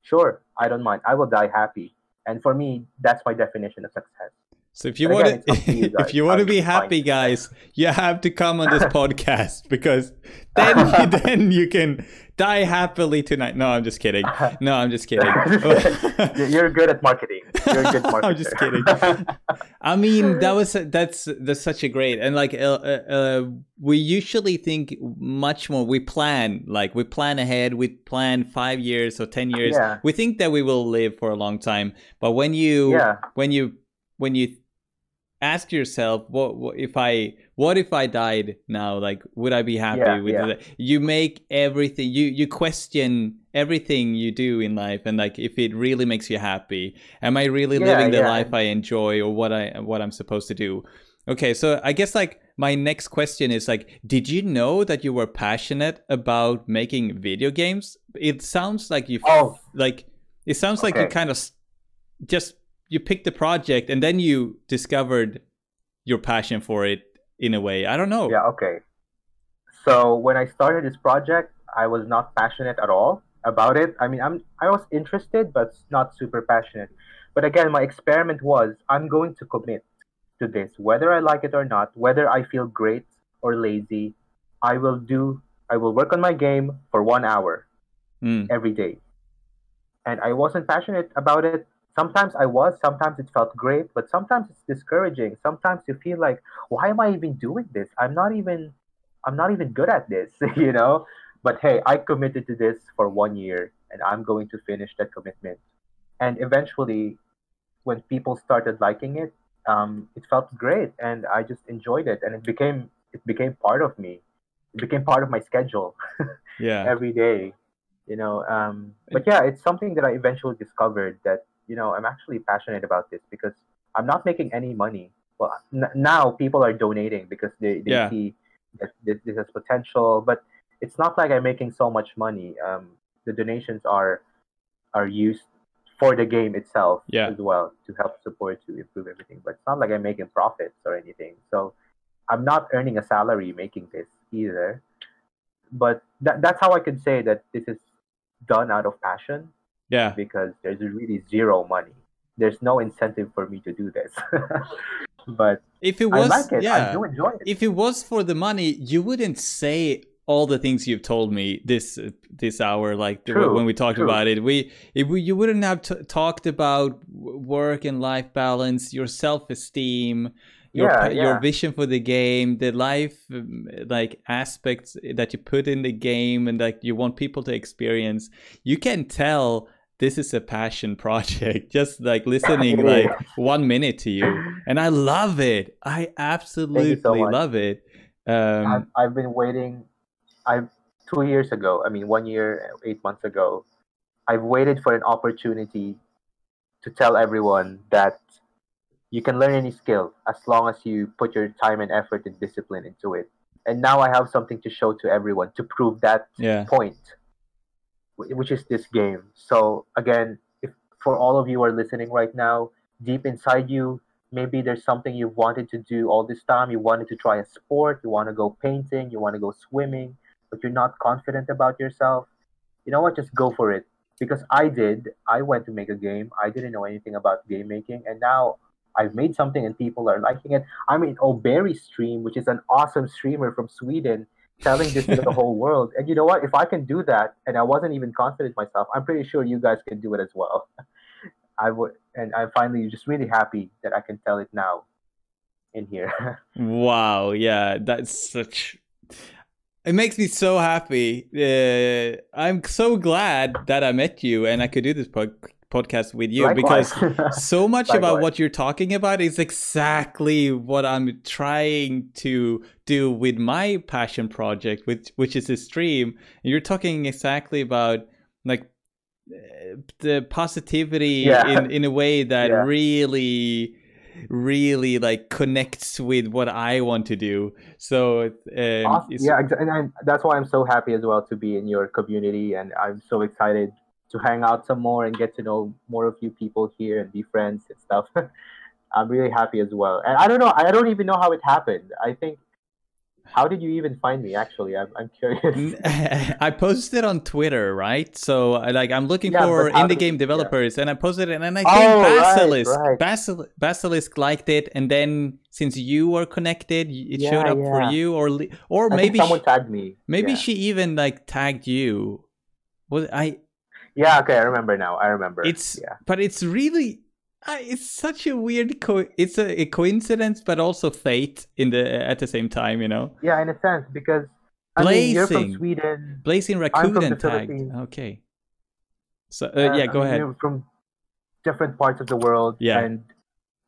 sure, I don't mind. I will die happy. And for me, that's my definition of success. So if you want to, if you want to be happy, guys, you have to come on this podcast because then you, then you can die happily tonight. No, I'm just kidding. No, I'm just kidding. You're good at marketing. You're good. I'm just kidding. I mean, that was that's that's such a great and like uh, uh, uh, we usually think much more. We plan like we plan ahead. We plan five years or ten years. Yeah. We think that we will live for a long time, but when you yeah. when you when you ask yourself what, what, if i what if i died now like would i be happy yeah, with yeah. it you make everything you you question everything you do in life and like if it really makes you happy am i really yeah, living the life i enjoy or what i what i'm supposed to do okay so i guess like my next question is like did you know that you were passionate about making video games it sounds like you oh. like it sounds like you kind of just you picked the project and then you discovered your passion for it in a way. I don't know. Yeah, okay. So when I started this project, I was not passionate at all about it. I mean, I'm I was interested but not super passionate. But again, my experiment was I'm going to commit to this whether I like it or not, whether I feel great or lazy, I will do I will work on my game for 1 hour mm. every day. And I wasn't passionate about it sometimes I was, sometimes it felt great, but sometimes it's discouraging. Sometimes you feel like, why am I even doing this? I'm not even I'm not even good at this, you know? But hey, I committed to this for one year and I'm going to finish that commitment. And eventually when people started liking it, um, it felt great and I just enjoyed it and it became it became part of me. It became part of my schedule. yeah. Every day. You know, um, but yeah, it's something that I eventually discovered that you know, I'm actually passionate about this because I'm not making any money. Well, n- now people are donating because they, they yeah. see that this, this has potential, but it's not like I'm making so much money. Um, the donations are are used for the game itself yeah. as well to help support to improve everything. But it's not like I'm making profits or anything. So I'm not earning a salary making this either. But that, that's how I can say that this is done out of passion yeah. Because there's really zero money. There's no incentive for me to do this. but if it was, like it. yeah, I do enjoy it. If it was for the money, you wouldn't say all the things you've told me this this hour like true, when we talked true. about it we, we you wouldn't have t- talked about work and life balance your self-esteem your yeah, yeah. your vision for the game the life um, like aspects that you put in the game and like you want people to experience. You can tell this is a passion project just like listening like one minute to you. And i love it. I absolutely so love it. Um, I've, I've, been waiting i've two years ago i mean one year eight months ago i've waited for an opportunity to tell everyone that you can learn any skill as long as you put your time and effort and discipline into it and now i have something to show to everyone to prove that yeah. point which is this game. So again, if for all of you who are listening right now, deep inside you, maybe there's something you've wanted to do all this time. You wanted to try a sport, you want to go painting, you want to go swimming, but you're not confident about yourself. You know what? Just go for it. Because I did. I went to make a game. I didn't know anything about game making, and now I've made something and people are liking it. I'm in O'Berry Stream, which is an awesome streamer from Sweden telling this to the whole world. And you know what? If I can do that, and I wasn't even confident myself, I'm pretty sure you guys can do it as well. I would, and I'm finally just really happy that I can tell it now in here. wow, yeah, that's such. It makes me so happy. Uh, I'm so glad that I met you and I could do this pod- podcast with you Likewise. because so much about what you're talking about is exactly what I'm trying to do with my passion project, which which is a stream. you're talking exactly about like the positivity yeah. in in a way that yeah. really really like connects with what I want to do. So um, awesome. yeah, and, and that's why I'm so happy as well to be in your community, and I'm so excited to hang out some more and get to know more of you people here and be friends and stuff. I'm really happy as well. And I don't know, I don't even know how it happened. I think how did you even find me? Actually, I'm, I'm curious. I posted on Twitter, right? So, like, I'm looking yeah, for indie game developers, yeah. and I posted it, and I think oh, Basilisk, right, right. Basil- Basilisk liked it, and then since you were connected, it yeah, showed up for you, or or I maybe someone she, tagged me. Maybe she even like tagged you. Well, I. Yeah. Okay, I remember now. I remember. It's yeah, but it's really it's such a weird co- it's a, a, coincidence but also fate in the at the same time you know? Yeah in a sense because I blazing mean, you're from sweden. Blazing raccoon tagged okay. So uh, yeah go I mean, ahead. from different parts of the world yeah. and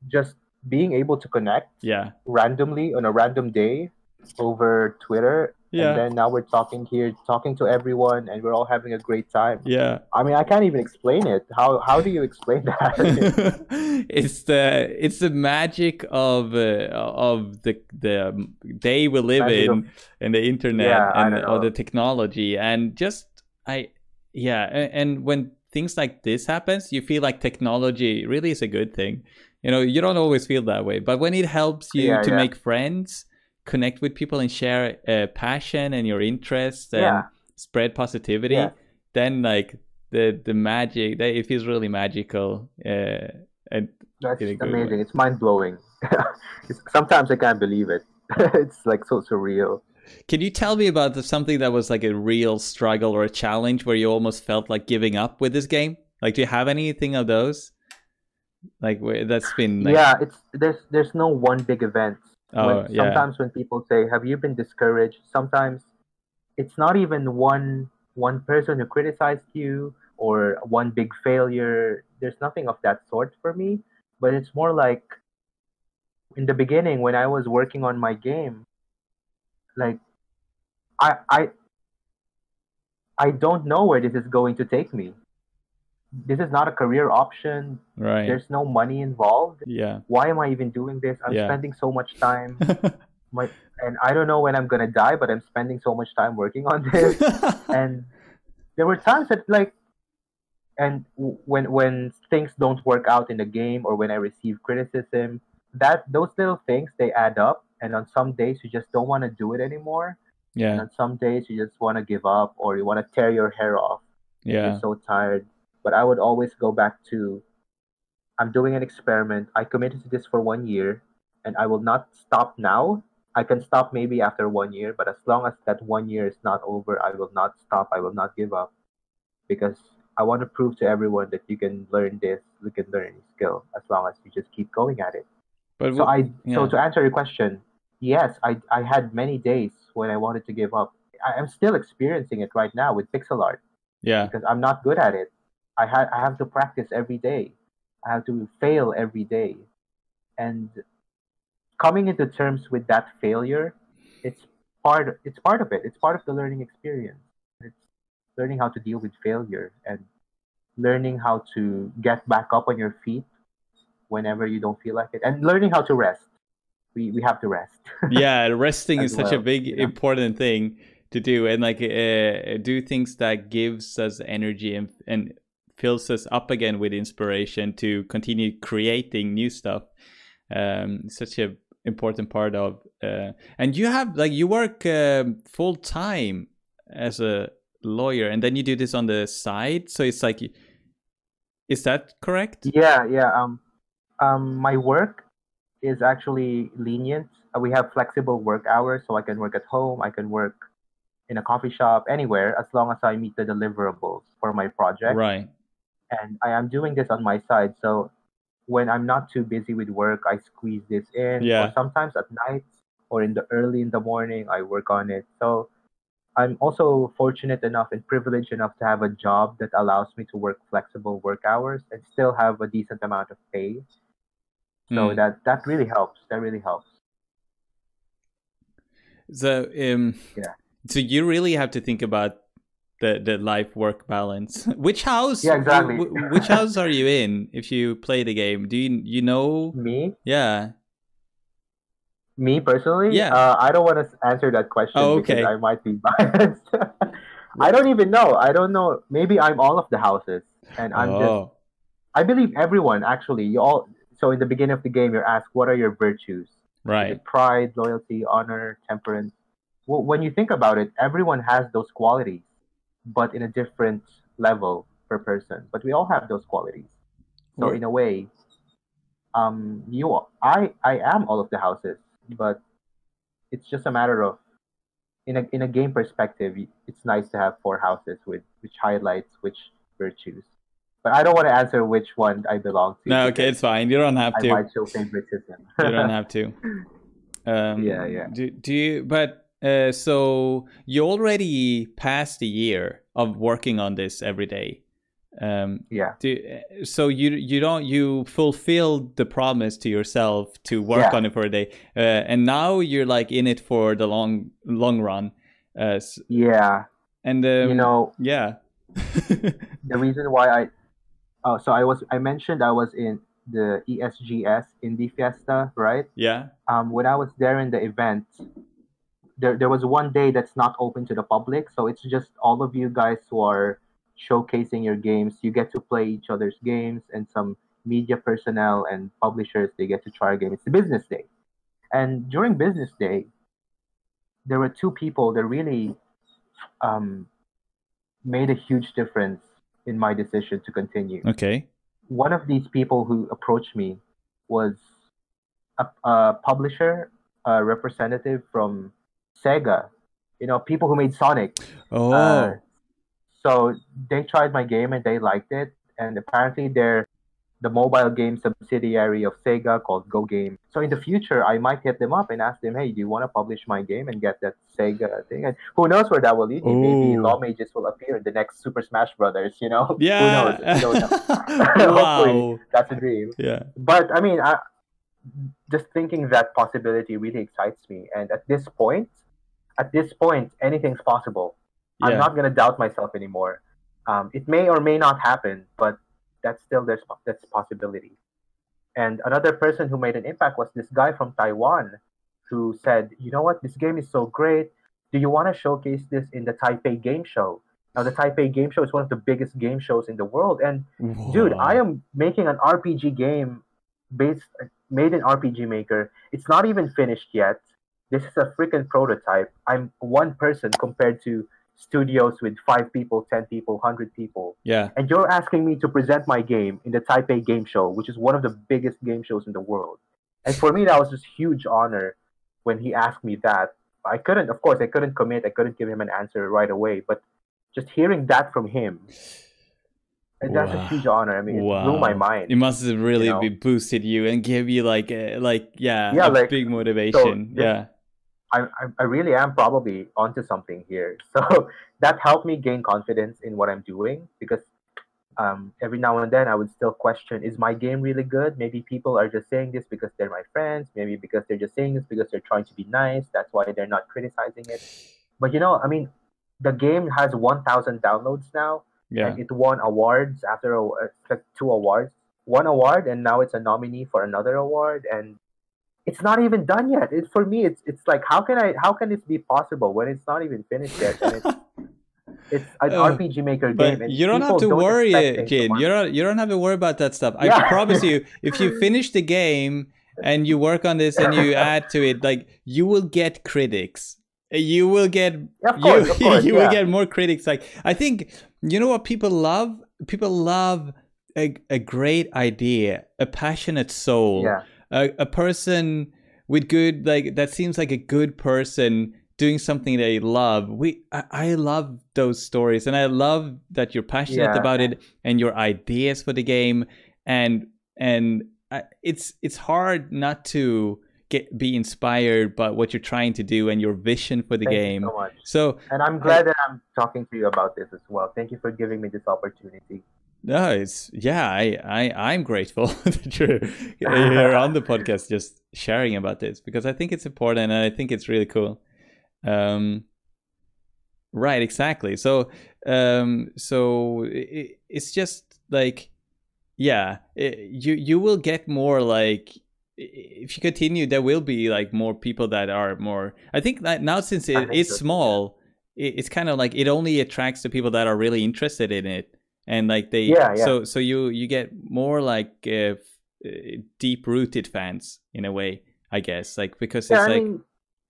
just being able to connect yeah. randomly on a random day over twitter yeah. And then now we're talking here, talking to everyone, and we're all having a great time. Yeah. I mean, I can't even explain it. How how do you explain that? it's the it's the magic of uh, of the the day we live magic in of, and the internet yeah, and all the technology and just I yeah and, and when things like this happens, you feel like technology really is a good thing. You know, you don't always feel that way, but when it helps you yeah, to yeah. make friends connect with people and share a passion and your interests and yeah. spread positivity, yeah. then like the the magic, that it feels really magical. Uh, and that's amazing. Way. It's mind blowing. sometimes I can't believe it. it's like so surreal. Can you tell me about the, something that was like a real struggle or a challenge where you almost felt like giving up with this game? Like, do you have anything of those? Like, that's been like... yeah. It's there's there's no one big event when, oh, yeah. Sometimes when people say, "Have you been discouraged?" Sometimes it's not even one one person who criticized you or one big failure. There's nothing of that sort for me. But it's more like in the beginning when I was working on my game, like I I I don't know where this is going to take me this is not a career option. Right. There's no money involved. Yeah. Why am I even doing this? I'm yeah. spending so much time. my and I don't know when I'm gonna die, but I'm spending so much time working on this. and there were times that like, and when when things don't work out in the game or when I receive criticism, that those little things they add up. And on some days you just don't want to do it anymore. Yeah. And on some days you just want to give up or you want to tear your hair off. Yeah. You're so tired but I would always go back to I'm doing an experiment. I committed to this for one year and I will not stop now. I can stop maybe after one year, but as long as that one year is not over, I will not stop. I will not give up because I want to prove to everyone that you can learn this, you can learn any skill as long as you just keep going at it. But so I yeah. so to answer your question, yes, I I had many days when I wanted to give up. I am still experiencing it right now with pixel art. Yeah. Because I'm not good at it. I had I have to practice every day. I have to fail every day, and coming into terms with that failure, it's part it's part of it. It's part of the learning experience. It's learning how to deal with failure and learning how to get back up on your feet whenever you don't feel like it, and learning how to rest. We we have to rest. yeah, resting is such well, a big you know? important thing to do and like uh, do things that gives us energy and and fills us up again with inspiration to continue creating new stuff. Um, such a important part of uh, and you have like you work uh, full time as a lawyer and then you do this on the side so it's like is that correct? Yeah yeah um um my work is actually lenient. Uh, we have flexible work hours so i can work at home i can work in a coffee shop anywhere as long as i meet the deliverables for my project. Right and I am doing this on my side. So when I'm not too busy with work, I squeeze this in. Yeah. Or sometimes at night or in the early in the morning, I work on it. So I'm also fortunate enough and privileged enough to have a job that allows me to work flexible work hours and still have a decent amount of pay. So mm. that that really helps. That really helps. So um yeah. So you really have to think about the the life work balance. which house? Yeah, exactly. which house are you in if you play the game? Do you you know me? Yeah. Me personally, yeah. Uh, I don't want to answer that question oh, okay. because I might be biased. I don't even know. I don't know. Maybe I'm all of the houses, and I'm oh. just. I believe everyone actually. You all. So in the beginning of the game, you're asked, "What are your virtues?" Right. Pride, loyalty, honor, temperance. Well, when you think about it, everyone has those qualities, but in a different level per person. But we all have those qualities. So yeah. in a way, um, you, I, I am all of the houses but it's just a matter of in a in a game perspective, it's nice to have four houses with which highlights which virtues. But I don't want to answer which one I belong to. No, okay, it's fine. You don't have to. I might show favoritism. you don't have to. Um, yeah, yeah. Do, do you? But uh, so you already passed a year of working on this every day. Um, yeah. Do, so you you don't you fulfilled the promise to yourself to work yeah. on it for a day, uh, and now you're like in it for the long long run. Uh, yeah. And um, you know, yeah. the reason why I, oh, so I was I mentioned I was in the ESGS Indie Fiesta, right? Yeah. Um, when I was there in the event, there there was one day that's not open to the public, so it's just all of you guys who are showcasing your games. You get to play each other's games, and some media personnel and publishers they get to try a game. It's a business day, and during business day, there were two people that really um, made a huge difference in my decision to continue. Okay. One of these people who approached me was a, a publisher, a representative from Sega. You know, people who made Sonic. Oh. Uh, so they tried my game and they liked it. And apparently they're the mobile game subsidiary of Sega called Go Game. So in the future, I might hit them up and ask them, hey, do you want to publish my game and get that Sega thing? And who knows where that will lead me? Maybe Law Mages will appear in the next Super Smash Brothers, you know? Yeah. who knows? wow. that's a dream. Yeah. But I mean, I, just thinking that possibility really excites me. And at this point, at this point, anything's possible. Yeah. I'm not gonna doubt myself anymore. Um, it may or may not happen, but that's still there's that's possibility. And another person who made an impact was this guy from Taiwan, who said, "You know what? This game is so great. Do you want to showcase this in the Taipei Game Show?" Now, the Taipei Game Show is one of the biggest game shows in the world, and Whoa. dude, I am making an RPG game based made in RPG Maker. It's not even finished yet. This is a freaking prototype. I'm one person compared to studios with five people, 10 people, 100 people. Yeah. And you're asking me to present my game in the Taipei Game Show, which is one of the biggest game shows in the world. And for me, that was just huge honor when he asked me that. I couldn't, of course, I couldn't commit. I couldn't give him an answer right away. But just hearing that from him, and that's wow. a huge honor. I mean, it wow. blew my mind. It must have really you know? boosted you and gave you like, a, like, yeah, yeah, like, big motivation. So yeah I, I really am probably onto something here. So that helped me gain confidence in what I'm doing because um, every now and then I would still question is my game really good? Maybe people are just saying this because they're my friends, maybe because they're just saying this because they're trying to be nice. That's why they're not criticizing it. But you know, I mean, the game has 1,000 downloads now. Yeah. And it won awards after a, like two awards. One award, and now it's a nominee for another award. And it's not even done yet. It, for me, it's it's like how can I how can this be possible when it's not even finished yet? It's, it's an uh, RPG Maker game. you don't have to don't worry, Jin. You don't you don't have to worry about that stuff. I promise you, if you finish the game and you work on this and you add to it, like you will get critics. You will get course, you, course, you yeah. will get more critics. Like I think you know what people love. People love a, a great idea, a passionate soul. Yeah a, a person with good like that seems like a good person doing something they love. We I, I love those stories and I love that you're passionate yeah. about it and your ideas for the game and and it's it's hard not to get be inspired by what you're trying to do and your vision for the Thank game. so, so, and I'm glad I, that I'm talking to you about this as well. Thank you for giving me this opportunity. No, it's yeah, I I I'm grateful that you're here on the podcast just sharing about this because I think it's important and I think it's really cool. Um, right, exactly. So um, so it, it's just like yeah, it, you you will get more like if you continue, there will be like more people that are more. I think that now since it is small, it, it's kind of like it only attracts the people that are really interested in it, and like they. Yeah, yeah. So so you you get more like uh, deep rooted fans in a way, I guess, like because yeah, it's I like. Mean,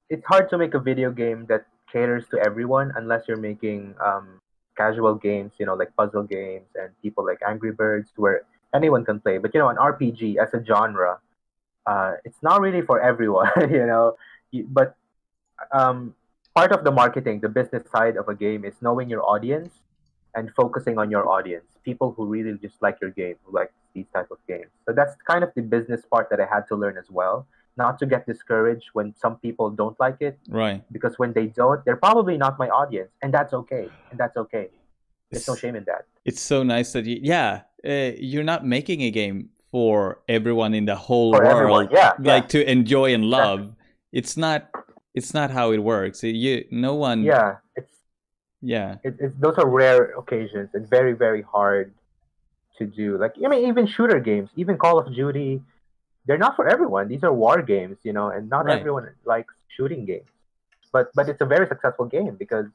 it's hard to make a video game that caters to everyone unless you're making um, casual games, you know, like puzzle games and people like Angry Birds, where anyone can play. But you know, an RPG as a genre uh, it's not really for everyone, you know. But um, part of the marketing, the business side of a game, is knowing your audience and focusing on your audience, people who really just like your game, who like these type of games. So that's kind of the business part that I had to learn as well. Not to get discouraged when some people don't like it, right? Because when they don't, they're probably not my audience, and that's okay. And that's okay. There's it's, no shame in that. It's so nice that you, yeah, uh, you're not making a game for everyone in the whole for world yeah, like yeah. to enjoy and love exactly. it's not it's not how it works you no one yeah it's yeah it, it's those are rare occasions and very very hard to do like i mean even shooter games even call of duty they're not for everyone these are war games you know and not right. everyone likes shooting games but but it's a very successful game because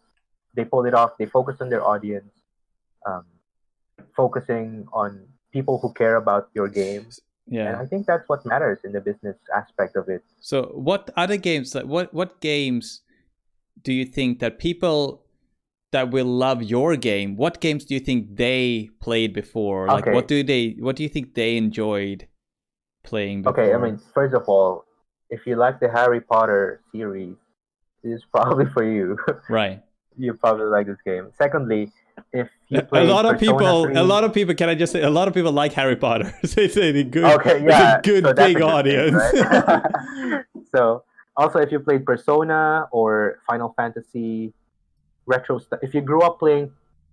they pull it off they focus on their audience um, focusing on people who care about your games. Yeah. And I think that's what matters in the business aspect of it. So what other games Like, what what games do you think that people that will love your game, what games do you think they played before? Like okay. what do they what do you think they enjoyed playing before? Okay, I mean first of all, if you like the Harry Potter series, it's probably for you. Right. you probably like this game. Secondly, if a lot of people 3, a lot of people can i just say a lot of people like harry potter so it's a good okay yeah it's a good so big good audience thing, right? so also if you played persona or final fantasy retro stuff if you grew up playing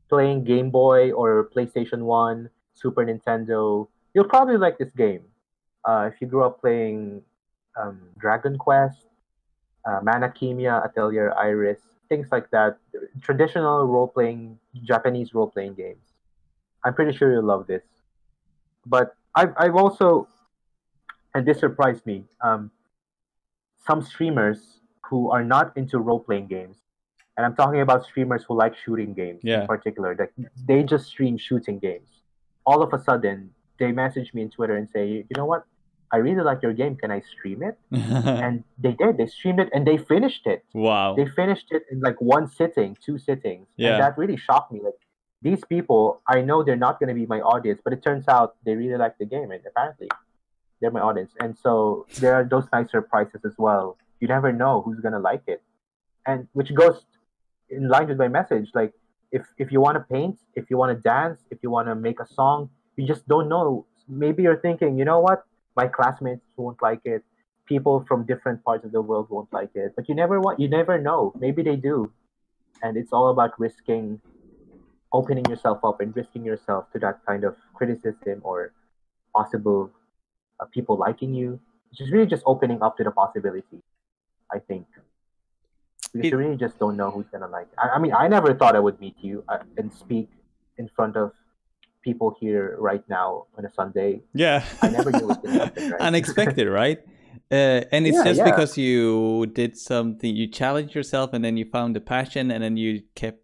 playing game boy or playstation 1 super nintendo you'll probably like this game uh, if you grew up playing um, dragon quest uh, mana khemia atelier iris things like that, traditional role playing, Japanese role playing games. I'm pretty sure you'll love this. But I've, I've also, and this surprised me, um, some streamers who are not into role playing games, and I'm talking about streamers who like shooting games yeah. in particular, that they just stream shooting games. All of a sudden, they message me in Twitter and say, you know what? I really like your game. Can I stream it? and they did. They streamed it and they finished it. Wow. They finished it in like one sitting, two sittings. Yeah. And that really shocked me. Like these people, I know they're not going to be my audience, but it turns out they really like the game, and apparently they're my audience. And so there are those nice surprises as well. You never know who's going to like it, and which goes in line with my message. Like if if you want to paint, if you want to dance, if you want to make a song, you just don't know. Maybe you're thinking, you know what? my classmates won't like it people from different parts of the world won't like it but you never want you never know maybe they do and it's all about risking opening yourself up and risking yourself to that kind of criticism or possible uh, people liking you it's really just opening up to the possibility i think you really just don't know who's gonna like. I, I mean i never thought i would meet you uh, and speak in front of people here right now on a Sunday. Yeah, I never knew it was to happen. Right? Unexpected, right? Uh, and it's yeah, just yeah. because you did something, you challenged yourself, and then you found the passion, and then you kept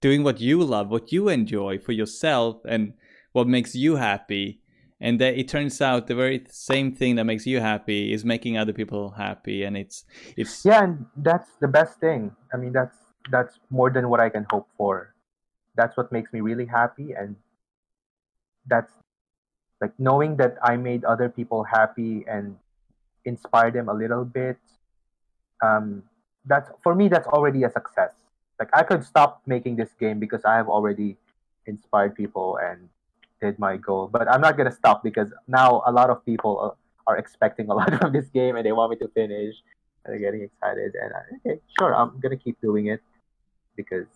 doing what you love, what you enjoy for yourself, and what makes you happy. And that it turns out the very same thing that makes you happy is making other people happy, and it's it's yeah, and that's the best thing. I mean, that's that's more than what I can hope for. That's what makes me really happy, and that's like knowing that I made other people happy and inspire them a little bit. Um, that's for me. That's already a success. Like I could stop making this game because I have already inspired people and did my goal. But I'm not gonna stop because now a lot of people are expecting a lot from this game and they want me to finish and they're getting excited and I, okay sure i'm gonna keep doing it because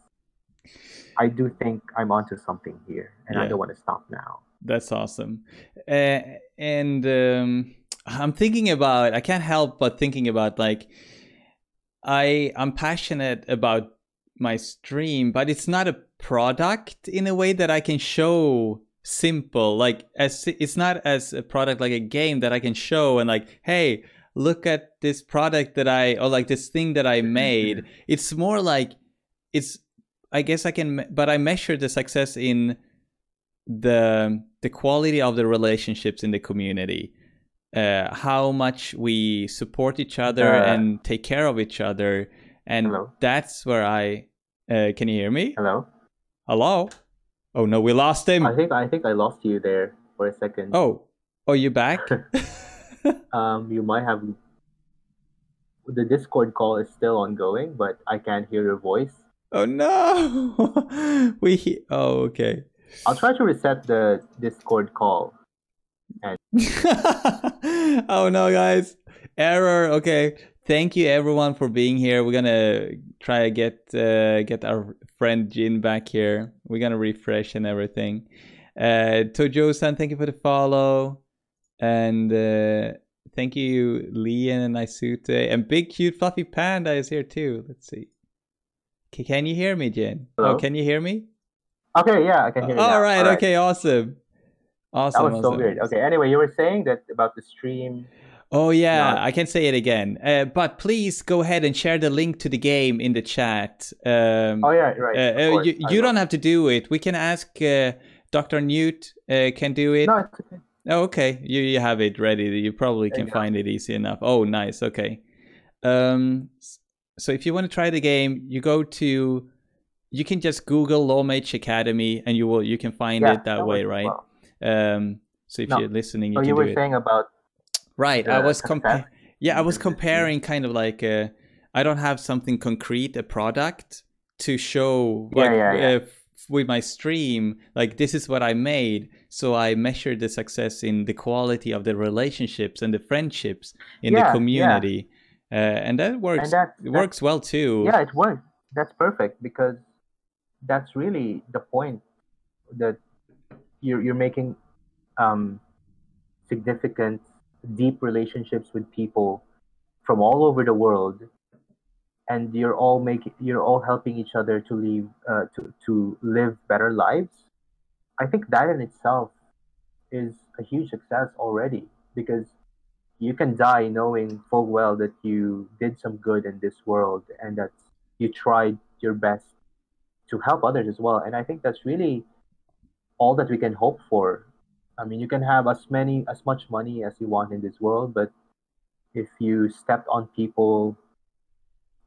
i do think i'm onto something here and yeah. i don't want to stop now that's awesome uh, and um, i'm thinking about i can't help but thinking about like i i'm passionate about my stream but it's not a product in a way that i can show simple like as it's not as a product like a game that i can show and like hey look at this product that i or like this thing that i made. It's more like it's i guess i can but i measure the success in the the quality of the relationships in the community uh, how much we support each other uh, and take care of each other. And hello? that's where i uh, can you hear me? Hello? Hello Oh no, we lost him. I think I think I lost you there for a second. Oh, oh, you back? um, you might have. The Discord call is still ongoing, but I can't hear your voice. Oh no! we. He- oh okay. I'll try to reset the Discord call. And... oh no, guys! Error. Okay. Thank you everyone for being here. We're gonna try to get uh, get our friend Jin back here. We're gonna refresh and everything. Uh, Tojo-san, thank you for the follow, and uh, thank you Lian and Isute, and big cute fluffy panda is here too. Let's see. Okay, can you hear me, Jin? Oh, Hello? Oh, can you hear me? Okay, yeah, I can hear you. All right, All right, okay, awesome. Awesome. That was awesome. so weird. Okay, anyway, you were saying that about the stream Oh yeah, I can say it again. Uh, but please go ahead and share the link to the game in the chat. Um, oh yeah, right. Uh, uh you, you don't have to do it. We can ask uh, Dr. Newt. Uh, can do it. No, it's okay. Oh, okay. You you have it ready. You probably can find it easy enough. Oh, nice. Okay. Um, so if you want to try the game, you go to. You can just Google Lawmage Academy, and you will you can find yeah, it that way, right? Well. Um, so if no. you're listening, you oh, you were saying about Right. I was comparing. Yeah, I was comparing kind of like I I don't have something concrete, a product to show like, yeah, yeah, with my stream. Like this is what I made. So I measure the success in the quality of the relationships and the friendships in the community, uh, and that works. And that, it works well too. Yeah, it works. That's perfect because that's really the point that you're you're making um, significant deep relationships with people from all over the world and you're all making you're all helping each other to live uh, to to live better lives i think that in itself is a huge success already because you can die knowing full well that you did some good in this world and that you tried your best to help others as well. And i think that's really all that we can hope for I mean, you can have as many, as much money as you want in this world, but if you stepped on people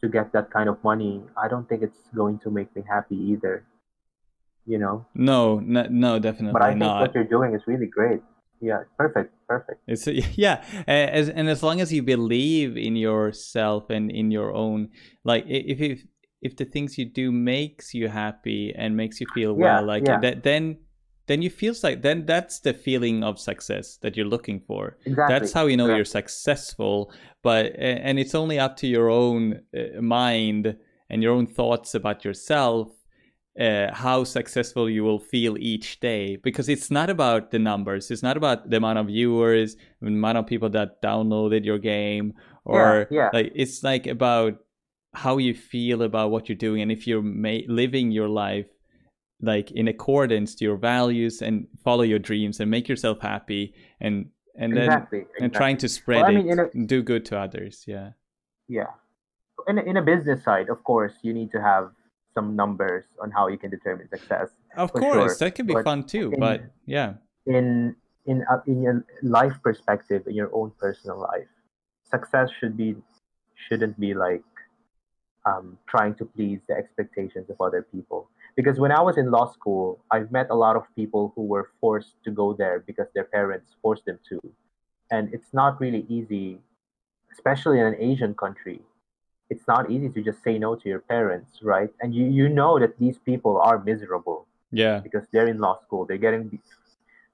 to get that kind of money, I don't think it's going to make me happy either. You know? No, no, no definitely But I think not. what you're doing is really great. Yeah, perfect, perfect. It's yeah, as and as long as you believe in yourself and in your own, like if if if the things you do makes you happy and makes you feel yeah, well, like yeah. that, then then you feels like then that's the feeling of success that you're looking for exactly. that's how you know you're successful but and it's only up to your own uh, mind and your own thoughts about yourself uh, how successful you will feel each day because it's not about the numbers it's not about the amount of viewers the amount of people that downloaded your game or yeah, yeah. like it's like about how you feel about what you're doing and if you're ma- living your life like in accordance to your values and follow your dreams and make yourself happy and and then exactly, and trying to spread well, I mean, it a, and do good to others yeah. Yeah. In a, in a business side of course you need to have some numbers on how you can determine success of course sure. that can be but fun too in, but yeah. in in uh, in your life perspective in your own personal life success should be shouldn't be like um, trying to please the expectations of other people because when I was in law school, I've met a lot of people who were forced to go there because their parents forced them to. And it's not really easy, especially in an Asian country. It's not easy to just say no to your parents, right? And you, you know that these people are miserable. Yeah. Because they're in law school. They're getting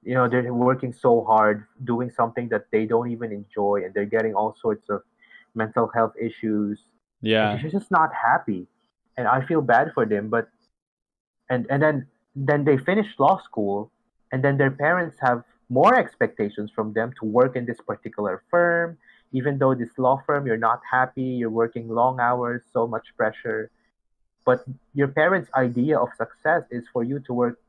you know they're working so hard doing something that they don't even enjoy and they're getting all sorts of mental health issues yeah they're just not happy and i feel bad for them but and and then then they finish law school and then their parents have more expectations from them to work in this particular firm. Even though this law firm you're not happy you're working long hours so much pressure. But your parents idea of success is for you to work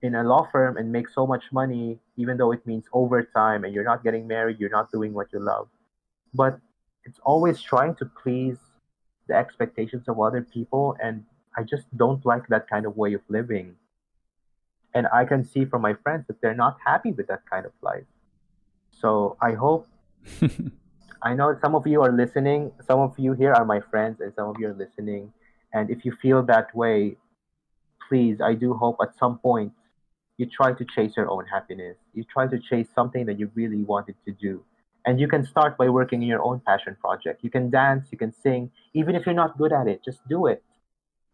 in a law firm and make so much money even though it means overtime and you're not getting married you're not doing what you love. But it's always trying to please the expectations of other people and i just don't like that kind of way of living and i can see from my friends that they're not happy with that kind of life so i hope i know some of you are listening some of you here are my friends and some of you are listening and if you feel that way please i do hope at some point you try to chase your own happiness. You try to chase something that you really wanted to do. And you can start by working in your own passion project. You can dance, you can sing, even if you're not good at it, just do it.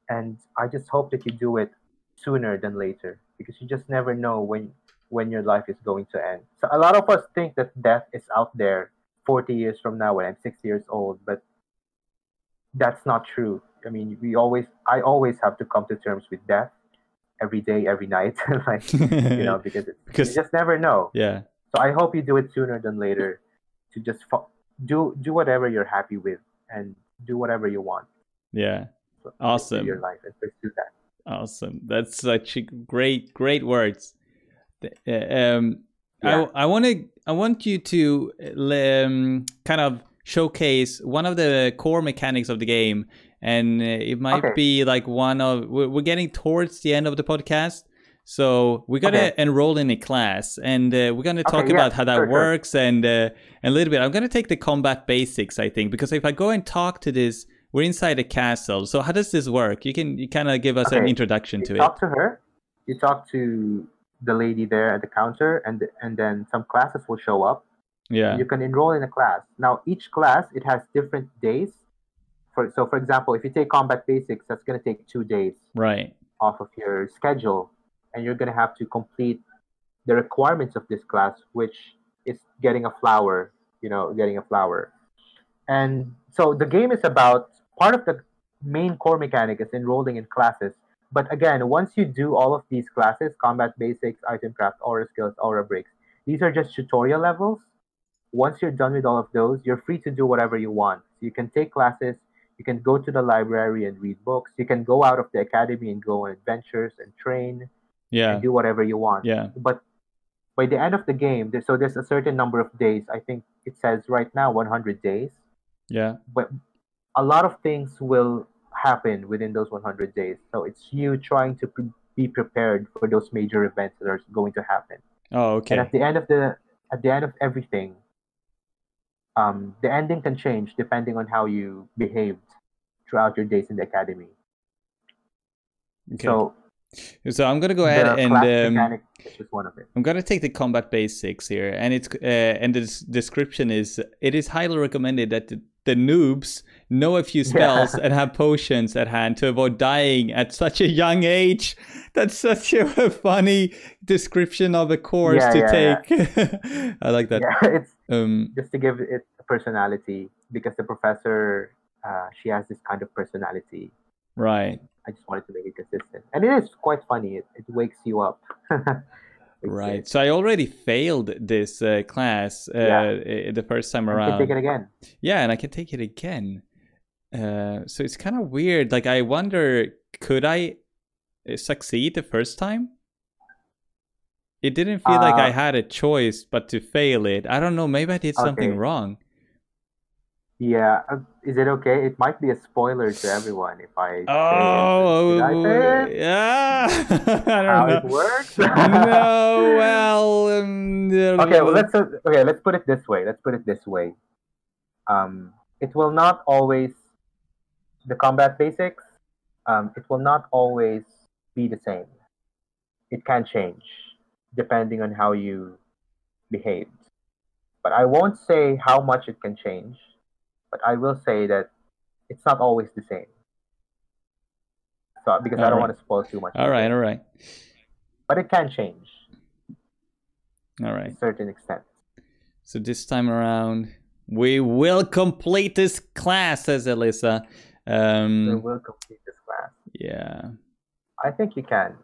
And I just hope that you do it sooner than later because you just never know when when your life is going to end. So a lot of us think that death is out there 40 years from now when I'm 60 years old, but that's not true. I mean, we always I always have to come to terms with death every day, every night, like you know, because, you just never know. Yeah. So I hope you do it sooner than later, to just fo- do do whatever you're happy with and do whatever you want. Yeah. So awesome. Your life and pursue that. Awesome. That's such great, great words. Uh, um, yeah. I I want to I want you to um, kind of showcase one of the core mechanics of the game and uh, it might okay. be like one of we're getting towards the end of the podcast so we're gonna okay. enroll in a class and uh, we're gonna talk okay, about yeah, how that sure, works sure. and uh, a little bit i'm gonna take the combat basics i think because if i go and talk to this we're inside a castle. So how does this work? You can you kind of give us an introduction you to talk it. talk to her. You talk to the lady there at the counter and and then some classes will show up. Yeah. You can enroll in a class. Now each class it has different days. For so for example, if you take combat basics, that's going to take two days right. off of your schedule, and you're going to have to complete the requirements of this class, which is getting a flower, you know, getting a flower. And so the game is about part of the main core mechanic is enrolling in classes. But again, once you do all of these classes, combat basics, item craft, aura skills, aura breaks, these are just tutorial levels. Once you're done with all of those, you're free to do whatever you want. So you can take classes, you can go to the library and read books. You can go out of the academy and go on adventures and train. Yeah. And do whatever you want. Yeah. But by the end of the game, so there's a certain number of days. I think it says right now 100 days. Yeah. But a lot of things will happen within those 100 days. So it's you trying to pre- be prepared for those major events that are going to happen. Oh, okay. And at the end of the at the end of everything, um, the ending can change depending on how you behaved throughout your days in the academy. Okay. So, so I'm gonna go ahead and um, one of it. I'm gonna take the combat basics here, and it's uh, and the description is it is highly recommended that the, the noobs know a few spells yeah. and have potions at hand to avoid dying at such a young age. That's such a funny description of a course yeah, to yeah, take. I like that. Yeah, it's um, just to give it a personality because the professor uh, she has this kind of personality. Right. I just wanted to make it consistent, and it is quite funny. It, it wakes you up. Right. So I already failed this uh, class uh, yeah. the first time around. can take it again. Yeah, and I can take it again. Uh, so it's kind of weird. Like I wonder, could I uh, succeed the first time? It didn't feel like I uh, had a choice but to fail it. I don't know. Maybe I did something wrong. Yeah, uh, is it okay? It might be a spoiler to everyone if I. Oh, I yeah. I How know. it works? no, well. Um, okay, well let's uh, okay. Let's put it this way. Let's put it this way. Um, it will not always the combat basics. Um, it will not always be the same. It can change depending on how you behaved. But I won't say how much it can change but I will say that it's not always the same. So because all I don't right. want to spoil too much. All right, all right. But it can change. All right. To a certain extent. So this time around, we will complete this class, says Alyssa. Um, we will complete this class. Yeah. I think you can.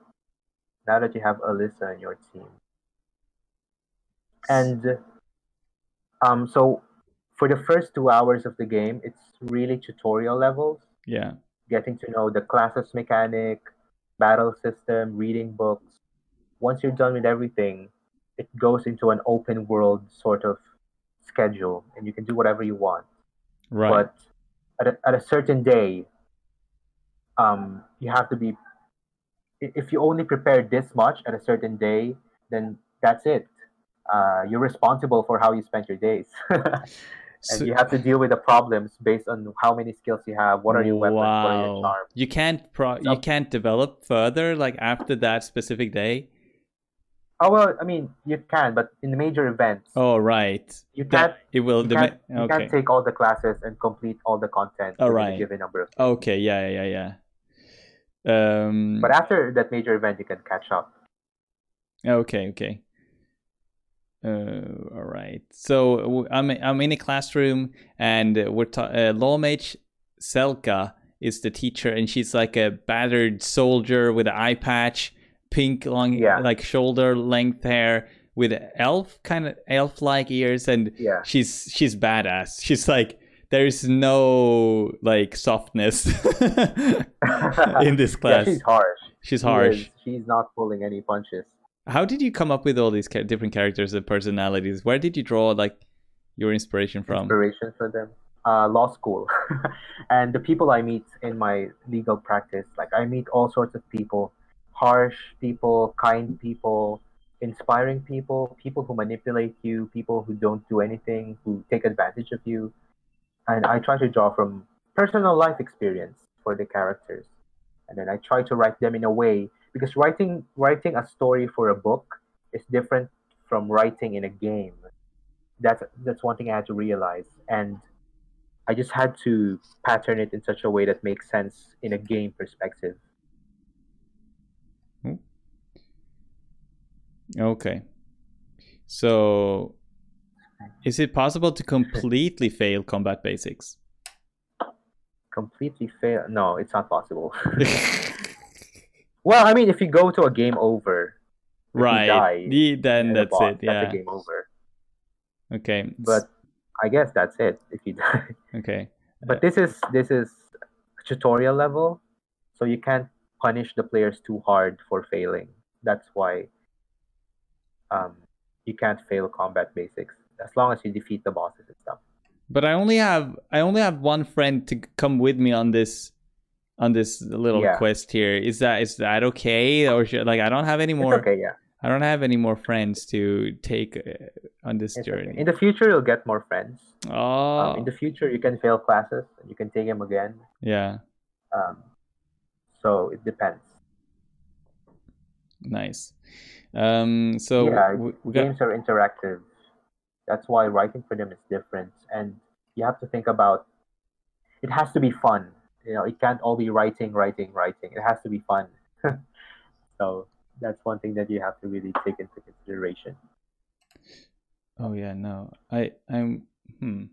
Now that you have Alyssa in your team. And um, so for the first two hours of the game, it's really tutorial levels. Yeah. Getting to know the classes mechanic, battle system, reading books. Once you're done with everything, it goes into an open world sort of schedule and you can do whatever you want. Right. But at a, at a certain day, um, you have to be. If you only prepare this much at a certain day, then that's it. Uh, you're responsible for how you spend your days. and so, you have to deal with the problems based on how many skills you have. What are your weapons? Wow. What are your charms? You can't pro- so, you can't develop further like after that specific day. Oh well, I mean you can, but in the major events. Oh right. You can't. That, it will. You, can't, okay. you can't take all the classes and complete all the content. All right. A given number of. Okay. Yeah. Yeah. Yeah. Um. But after that major event, you can catch up. Okay. Okay. Uh, all right. So I'm I'm in a classroom and we're ta- uh, Lawmage Selka is the teacher and she's like a battered soldier with an eye patch pink long yeah. like shoulder length hair with elf kind of elf like ears and yeah. she's she's badass she's like there's no like softness in this class yeah, she's harsh she's harsh is, she's not pulling any punches how did you come up with all these different characters and personalities? Where did you draw like your inspiration from? Inspiration for them? Uh, law school. And the people i meet in my legal practice like i meet all sorts of people. Harsh people, kind people, inspiring people, people who manipulate you, people who don't do anything, who take advantage of you. And I try to draw from personal life experience for the characters. And then I try to write them in a way because writing writing a story for a book is different from writing in a game. That's that's one thing I had to realize. And I just had to pattern it in such a way that makes sense in a game perspective. Hmm. Okay. So, is it possible to completely fail combat basics? Completely fail? No, it's not possible. well, I mean, if you go to a game over, right? Die, the, then that's boss, it. Yeah, that's a game over. Okay, but I guess that's it if you die. Okay, but this is this is tutorial level, so you can't punish the players too hard for failing. That's why um, you can't fail combat basics as long as you defeat the bosses and stuff. But I only have I only have one friend to come with me on this on this little yeah. quest here. Is that is that okay or should, like I don't have any more? It's okay, yeah. I don't have any more friends to take uh, on this it's journey. Okay. In the future, you'll get more friends. Oh. Um, in the future, you can fail classes and you can take them again. Yeah. Um, so it depends. Nice. Um, so yeah, we, we games got... are interactive. That's why writing for them is different, and you have to think about. It has to be fun. You know, it can't all be writing, writing, writing. It has to be fun. so that's one thing that you have to really take into consideration. Oh yeah, no, I I'm hmm.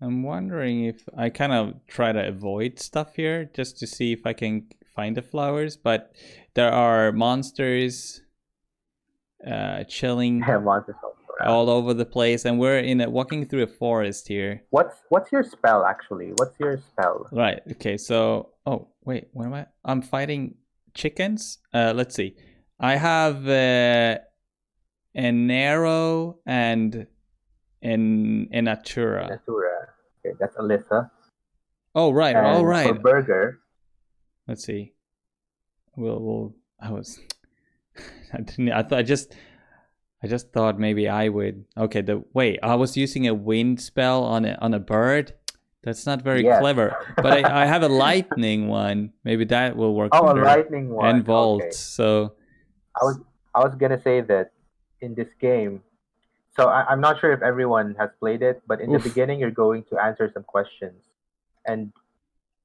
I'm wondering if I kind of try to avoid stuff here just to see if I can find the flowers, but there are monsters uh, chilling yeah, monsters all over the place, and we're in a, walking through a forest here. What's what's your spell actually? What's your spell? Right. Okay. So, oh wait, what am I? I'm fighting chickens. Uh, let's see. I have uh, an arrow and an an Natura. Natura. Okay, that's Alyssa. Oh right. And all right. For burger, let's see. We'll, we'll I was I didn't I thought I just I just thought maybe I would okay the wait I was using a wind spell on a on a bird that's not very yes. clever but I, I, have a lightning one maybe that will work oh better. a lightning one and vault okay. so I was I was gonna say that in this game so I, am not sure if everyone has played it but in Oof. the beginning you're going to answer some questions and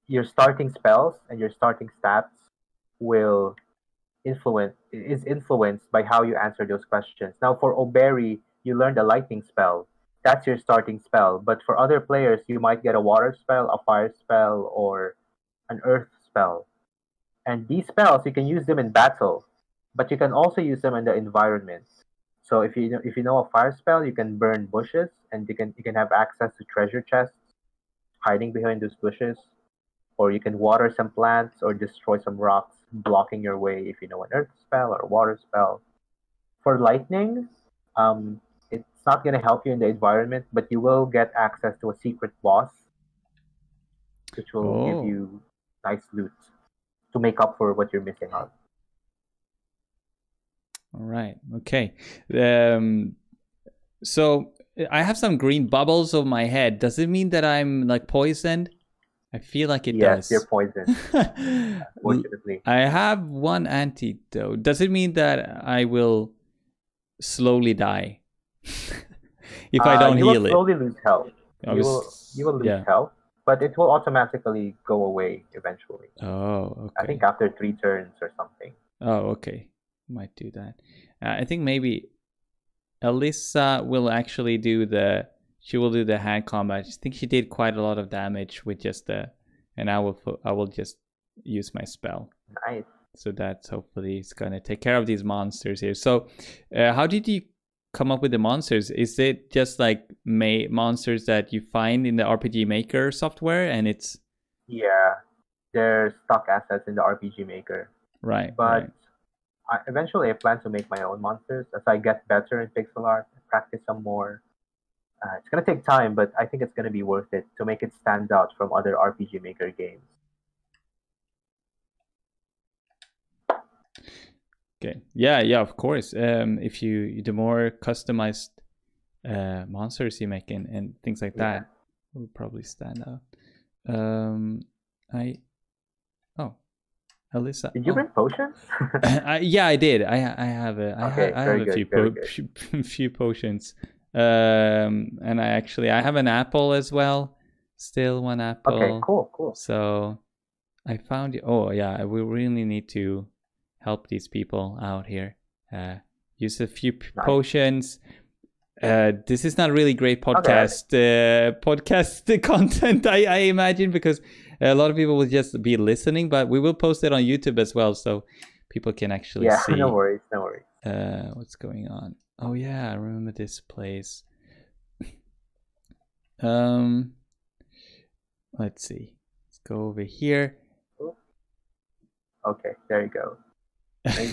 your starting spells and your starting stats will influence is influenced by how you answer those questions. Now, for Oberi, you learned a lightning spell. That's your starting spell. But for other players, you might get a water spell, a fire spell, or an earth spell. And these spells, you can use them in battle, but you can also use them in the environment. So if you know, if you know a fire spell, you can burn bushes, and you can you can have access to treasure chests hiding behind those bushes, or you can water some plants or destroy some rocks, blocking your way if you know an earth spell or a water spell. For lightning, um, it's not going to help you in the environment, but you will get access to a secret boss, which will oh. give you nice loot to make up for what you're missing out. All right. Okay. Um, so I have some green bubbles on my head. Does it mean that I'm like poisoned? I feel like it yes, does. Yes, you're poisoned. Unfortunately. I have one antidote. Does it mean that I will slowly die if I don't uh, you heal will it? slowly lose health. Was, you will you will lose yeah. health, but it will automatically go away eventually. Oh, okay. I think after three turns or something. Oh, okay. Might do that. Uh, I think maybe Alyssa will actually do the she will do the hand combat. I think she did quite a lot of damage with just the and I will I will just use my spell. Nice. So that's hopefully it's gonna take care of these monsters here. So, uh, how did you come up with the monsters? Is it just like may monsters that you find in the RPG Maker software, and it's yeah, they're stock assets in the RPG Maker. Right. But right. I, eventually, I plan to make my own monsters as I get better in pixel art, practice some more. Uh, it's gonna take time, but I think it's gonna be worth it to make it stand out from other RPG Maker games. Okay. Yeah. Yeah. Of course. Um, if you the more customized uh, monsters you make and, and things like that yeah. will probably stand out. Um, I Oh, Alyssa. Did you oh. bring potions? I, yeah, I did. I I have a I, okay, ha, I have a few po- few potions. Um, and I actually I have an apple as well. Still one apple. Okay, cool, cool. So I found you. Oh yeah, we really need to help these people out here. Uh, use a few nice. potions. Uh, this is not really great podcast okay. uh, podcast content. I, I imagine because a lot of people will just be listening, but we will post it on YouTube as well, so people can actually see. yeah, see. no worries, no worries. Uh, what's going on? Oh yeah, I remember this place. um, let's see. Let's go over here. Okay, there you go.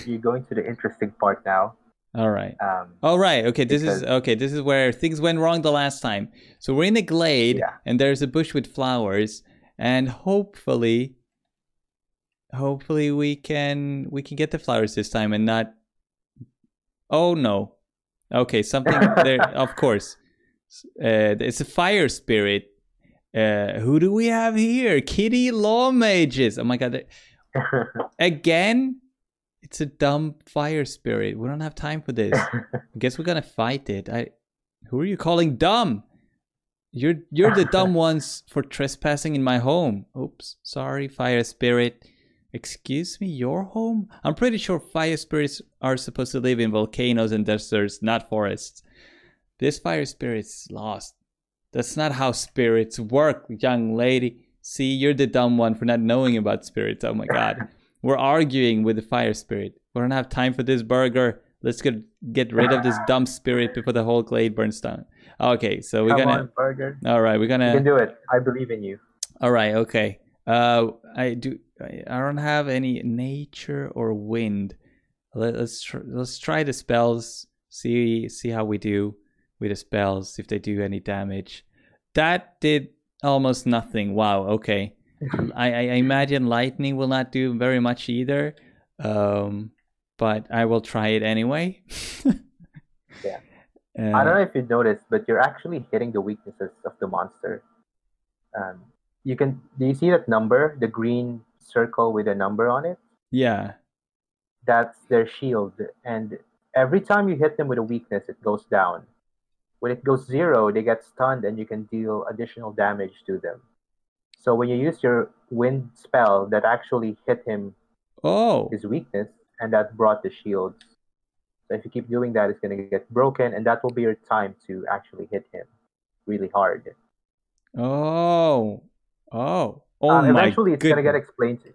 You're going to the interesting part now. All right. Um, All right. Okay. This is okay. This is where things went wrong the last time. So we're in a glade, yeah. and there's a bush with flowers, and hopefully hopefully we can we can get the flowers this time and not oh no okay something there of course. Uh, it's a fire spirit. Uh, who do we have here? Kitty law mages. Oh my god again? It's a dumb fire spirit. We don't have time for this. I guess we're gonna fight it. I who are you calling dumb? You're you're the dumb ones for trespassing in my home. Oops, sorry, fire spirit. Excuse me, your home? I'm pretty sure fire spirits are supposed to live in volcanoes and deserts, not forests. This fire spirit's lost. That's not how spirits work, young lady. See, you're the dumb one for not knowing about spirits. Oh my god. We're arguing with the fire spirit. We don't have time for this burger. Let's get get rid of this dumb spirit before the whole glade burns down. Okay, so we're Come gonna. On, burger. All right, we're gonna. You can do it. I believe in you. All right. Okay. Uh, I do. I don't have any nature or wind. Let, us tr- let's try the spells. See see how we do with the spells. If they do any damage. That did almost nothing. Wow. Okay. I, I imagine lightning will not do very much either. Um, but I will try it anyway. yeah. Uh, I don't know if you noticed, but you're actually hitting the weaknesses of the monster. Um, you can do you see that number, the green circle with a number on it? Yeah. That's their shield, and every time you hit them with a weakness, it goes down. When it goes zero, they get stunned, and you can deal additional damage to them. So when you use your wind spell that actually hit him, oh, his weakness, and that brought the shields. So if you keep doing that, it's going to get broken, and that will be your time to actually hit him really hard. Oh, oh, oh um, Eventually, it's going to get explained. To,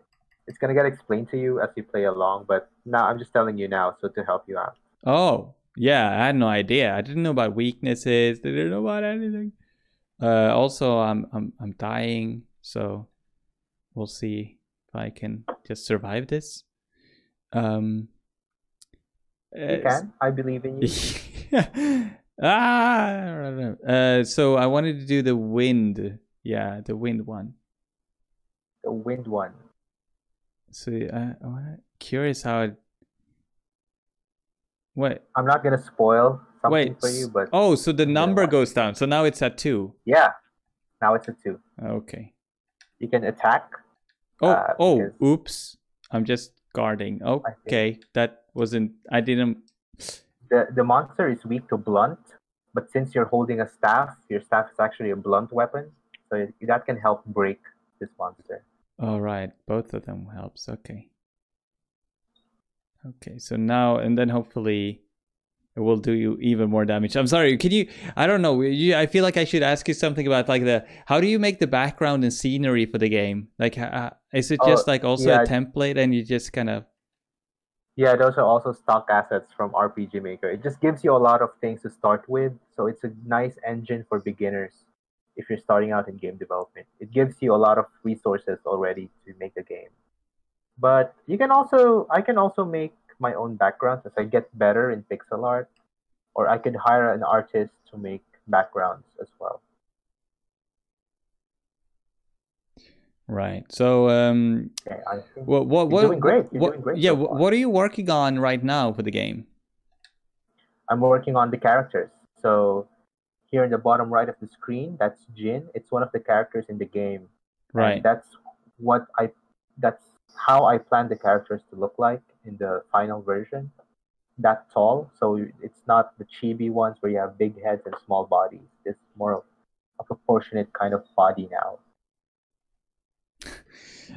it's going to get explained to you as you play along. But now I'm just telling you now, so to help you out. Oh, yeah, I had no idea. I didn't know about weaknesses. I didn't know about anything. Uh, also, I'm I'm I'm dying, so we'll see if I can just survive this. Um, you can. I believe in you. ah, uh, so I wanted to do the wind. Yeah, the wind one. The wind one. So uh, I'm curious how it. What? I'm not gonna spoil something Wait, for you, but oh, so the number goes down. So now it's at two. Yeah, now it's at two. Okay. You can attack. Oh, uh, oh, oops! I'm just guarding. Okay, that wasn't. I didn't. The the monster is weak to blunt, but since you're holding a staff, your staff is actually a blunt weapon, so that can help break this monster. All right, both of them helps. Okay. Okay, so now and then hopefully it will do you even more damage. I'm sorry. Can you? I don't know. You, I feel like I should ask you something about like the how do you make the background and scenery for the game? Like, uh, is it just oh, like also yeah. a template and you just kind of? Yeah, those are also stock assets from RPG Maker. It just gives you a lot of things to start with, so it's a nice engine for beginners if you're starting out in game development. It gives you a lot of resources already to make the game. But you can also, I can also make my own backgrounds as I get better in pixel art, or I could hire an artist to make backgrounds as well. Right. So, um, what, what, what, doing great. You're what, doing great yeah. So what are you working on right now for the game? I'm working on the characters. So, here in the bottom right of the screen, that's Jin. It's one of the characters in the game. Right. And that's what I. That's how I plan the characters to look like in the final version. That tall, so it's not the chibi ones where you have big heads and small bodies. It's more of a proportionate kind of body now.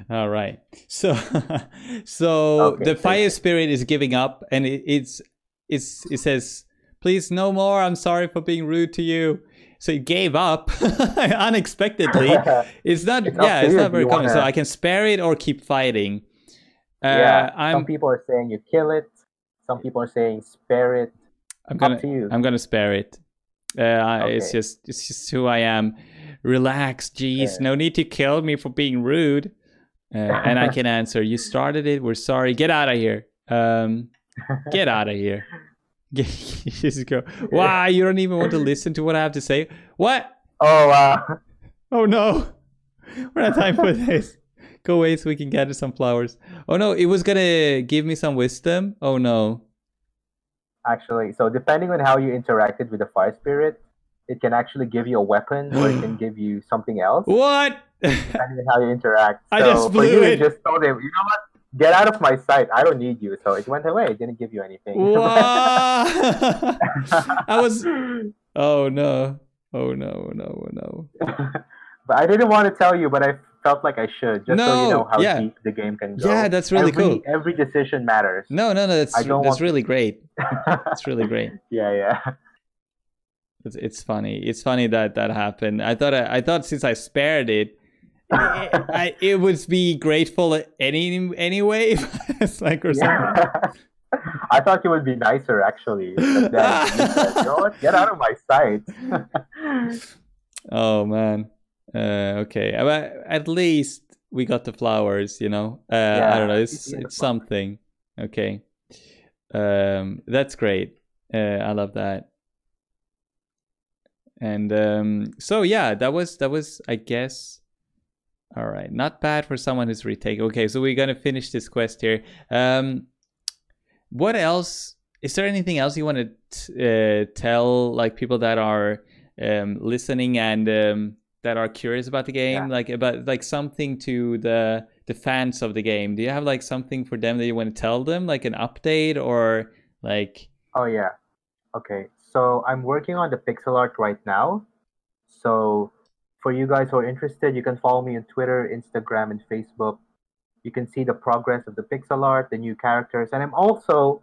All right. So, so okay, the fire spirit is giving up, and it, it's it's it says, "Please, no more. I'm sorry for being rude to you." So it gave up unexpectedly. it's not. It's yeah, it's not very common. Wanna... So I can spare it or keep fighting. Uh, yeah. I'm... Some people are saying you kill it. Some people are saying spare it. I'm gonna. I'm gonna spare it. Uh, okay. It's just. It's just who I am. Relax, jeez. No need to kill me for being rude. Uh, and I can answer. You started it. We're sorry. Get out of here. Um, get out of here. Just go. Wow, you don't even want to listen to what I have to say. What? Oh wow. Oh no. We're not time for this. Go away so we can gather some flowers. Oh no, it was gonna give me some wisdom. Oh no. Actually, so depending on how you interacted with the fire spirit, it can actually give you a weapon or it can give you something else. What? depending on how you interact. I so just blew you, it. You just told him, you know what? Get out of my sight. I don't need you. So it went away. It didn't give you anything. I was. Oh no! Oh no! Oh, no! Oh, no! but I didn't want to tell you, but I felt like I should, just no, so you know how yeah. deep the game can go. Yeah, that's really every, cool. Every decision matters. No, no, no. That's that's really to... great. It's really great. yeah, yeah. It's, it's funny. It's funny that that happened. I thought I, I thought since I spared it, it, I, it would be grateful any anyway. it's like or something. I thought you would be nicer actually. But then said, you know what? Get out of my sight. oh man. Uh, okay. At least we got the flowers. You know. Uh, yeah, I don't know. It's it's something. Okay. Um, that's great. Uh, I love that. And um, so yeah, that was that was I guess all right, not bad for someone who's retake. Okay, so we're gonna finish this quest here. Um, what else? Is there anything else you want to uh, tell, like people that are um, listening and um, that are curious about the game, yeah. like about like something to the the fans of the game? Do you have like something for them that you want to tell them, like an update or like? Oh yeah. Okay, so I'm working on the pixel art right now. So for you guys who are interested, you can follow me on Twitter, Instagram, and Facebook. You can see the progress of the pixel art, the new characters, and I'm also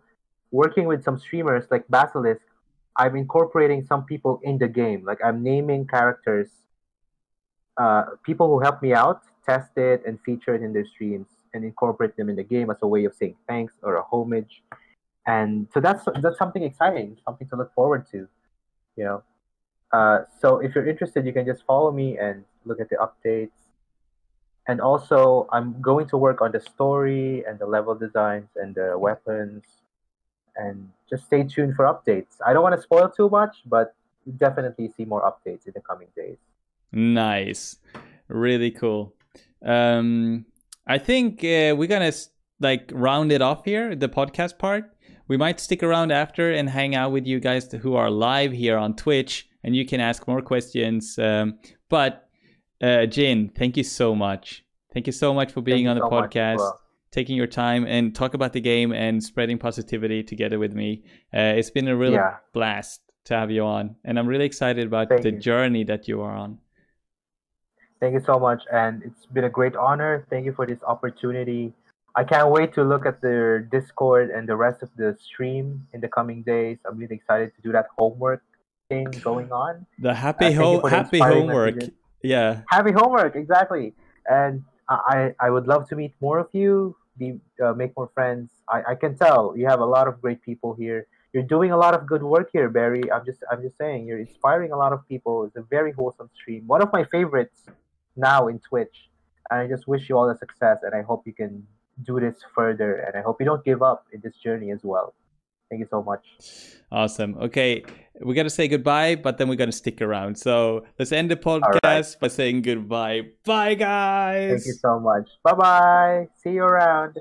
working with some streamers like Basilisk. I'm incorporating some people in the game. Like I'm naming characters, uh, people who help me out, test it, and feature it in their streams, and incorporate them in the game as a way of saying thanks or a homage. And so that's that's something exciting, something to look forward to. You know, uh, so if you're interested, you can just follow me and look at the updates. And also, I'm going to work on the story and the level designs and the weapons. And just stay tuned for updates. I don't want to spoil too much, but definitely see more updates in the coming days. Nice, really cool. Um, I think uh, we're gonna like round it off here, the podcast part. We might stick around after and hang out with you guys who are live here on Twitch and you can ask more questions. Um, but uh, Jin, thank you so much. Thank you so much for being on the so podcast, taking your time and talk about the game and spreading positivity together with me. Uh, it's been a real yeah. blast to have you on, and I'm really excited about thank the you. journey that you are on. Thank you so much, and it's been a great honor. Thank you for this opportunity. I can't wait to look at the Discord and the rest of the stream in the coming days. I'm really excited to do that homework thing going on. The happy uh, ho- happy homework. Messages. Yeah. Happy homework, exactly. And I I would love to meet more of you, be uh, make more friends. I, I can tell you have a lot of great people here. You're doing a lot of good work here, Barry. I'm just I'm just saying you're inspiring a lot of people. It's a very wholesome stream. One of my favorites now in Twitch. And I just wish you all the success and I hope you can do this further and I hope you don't give up in this journey as well. Thank you so much. Awesome. Okay, we got to say goodbye, but then we're going to stick around. So let's end the podcast right. by saying goodbye. Bye, guys. Thank you so much. Bye bye. See you around.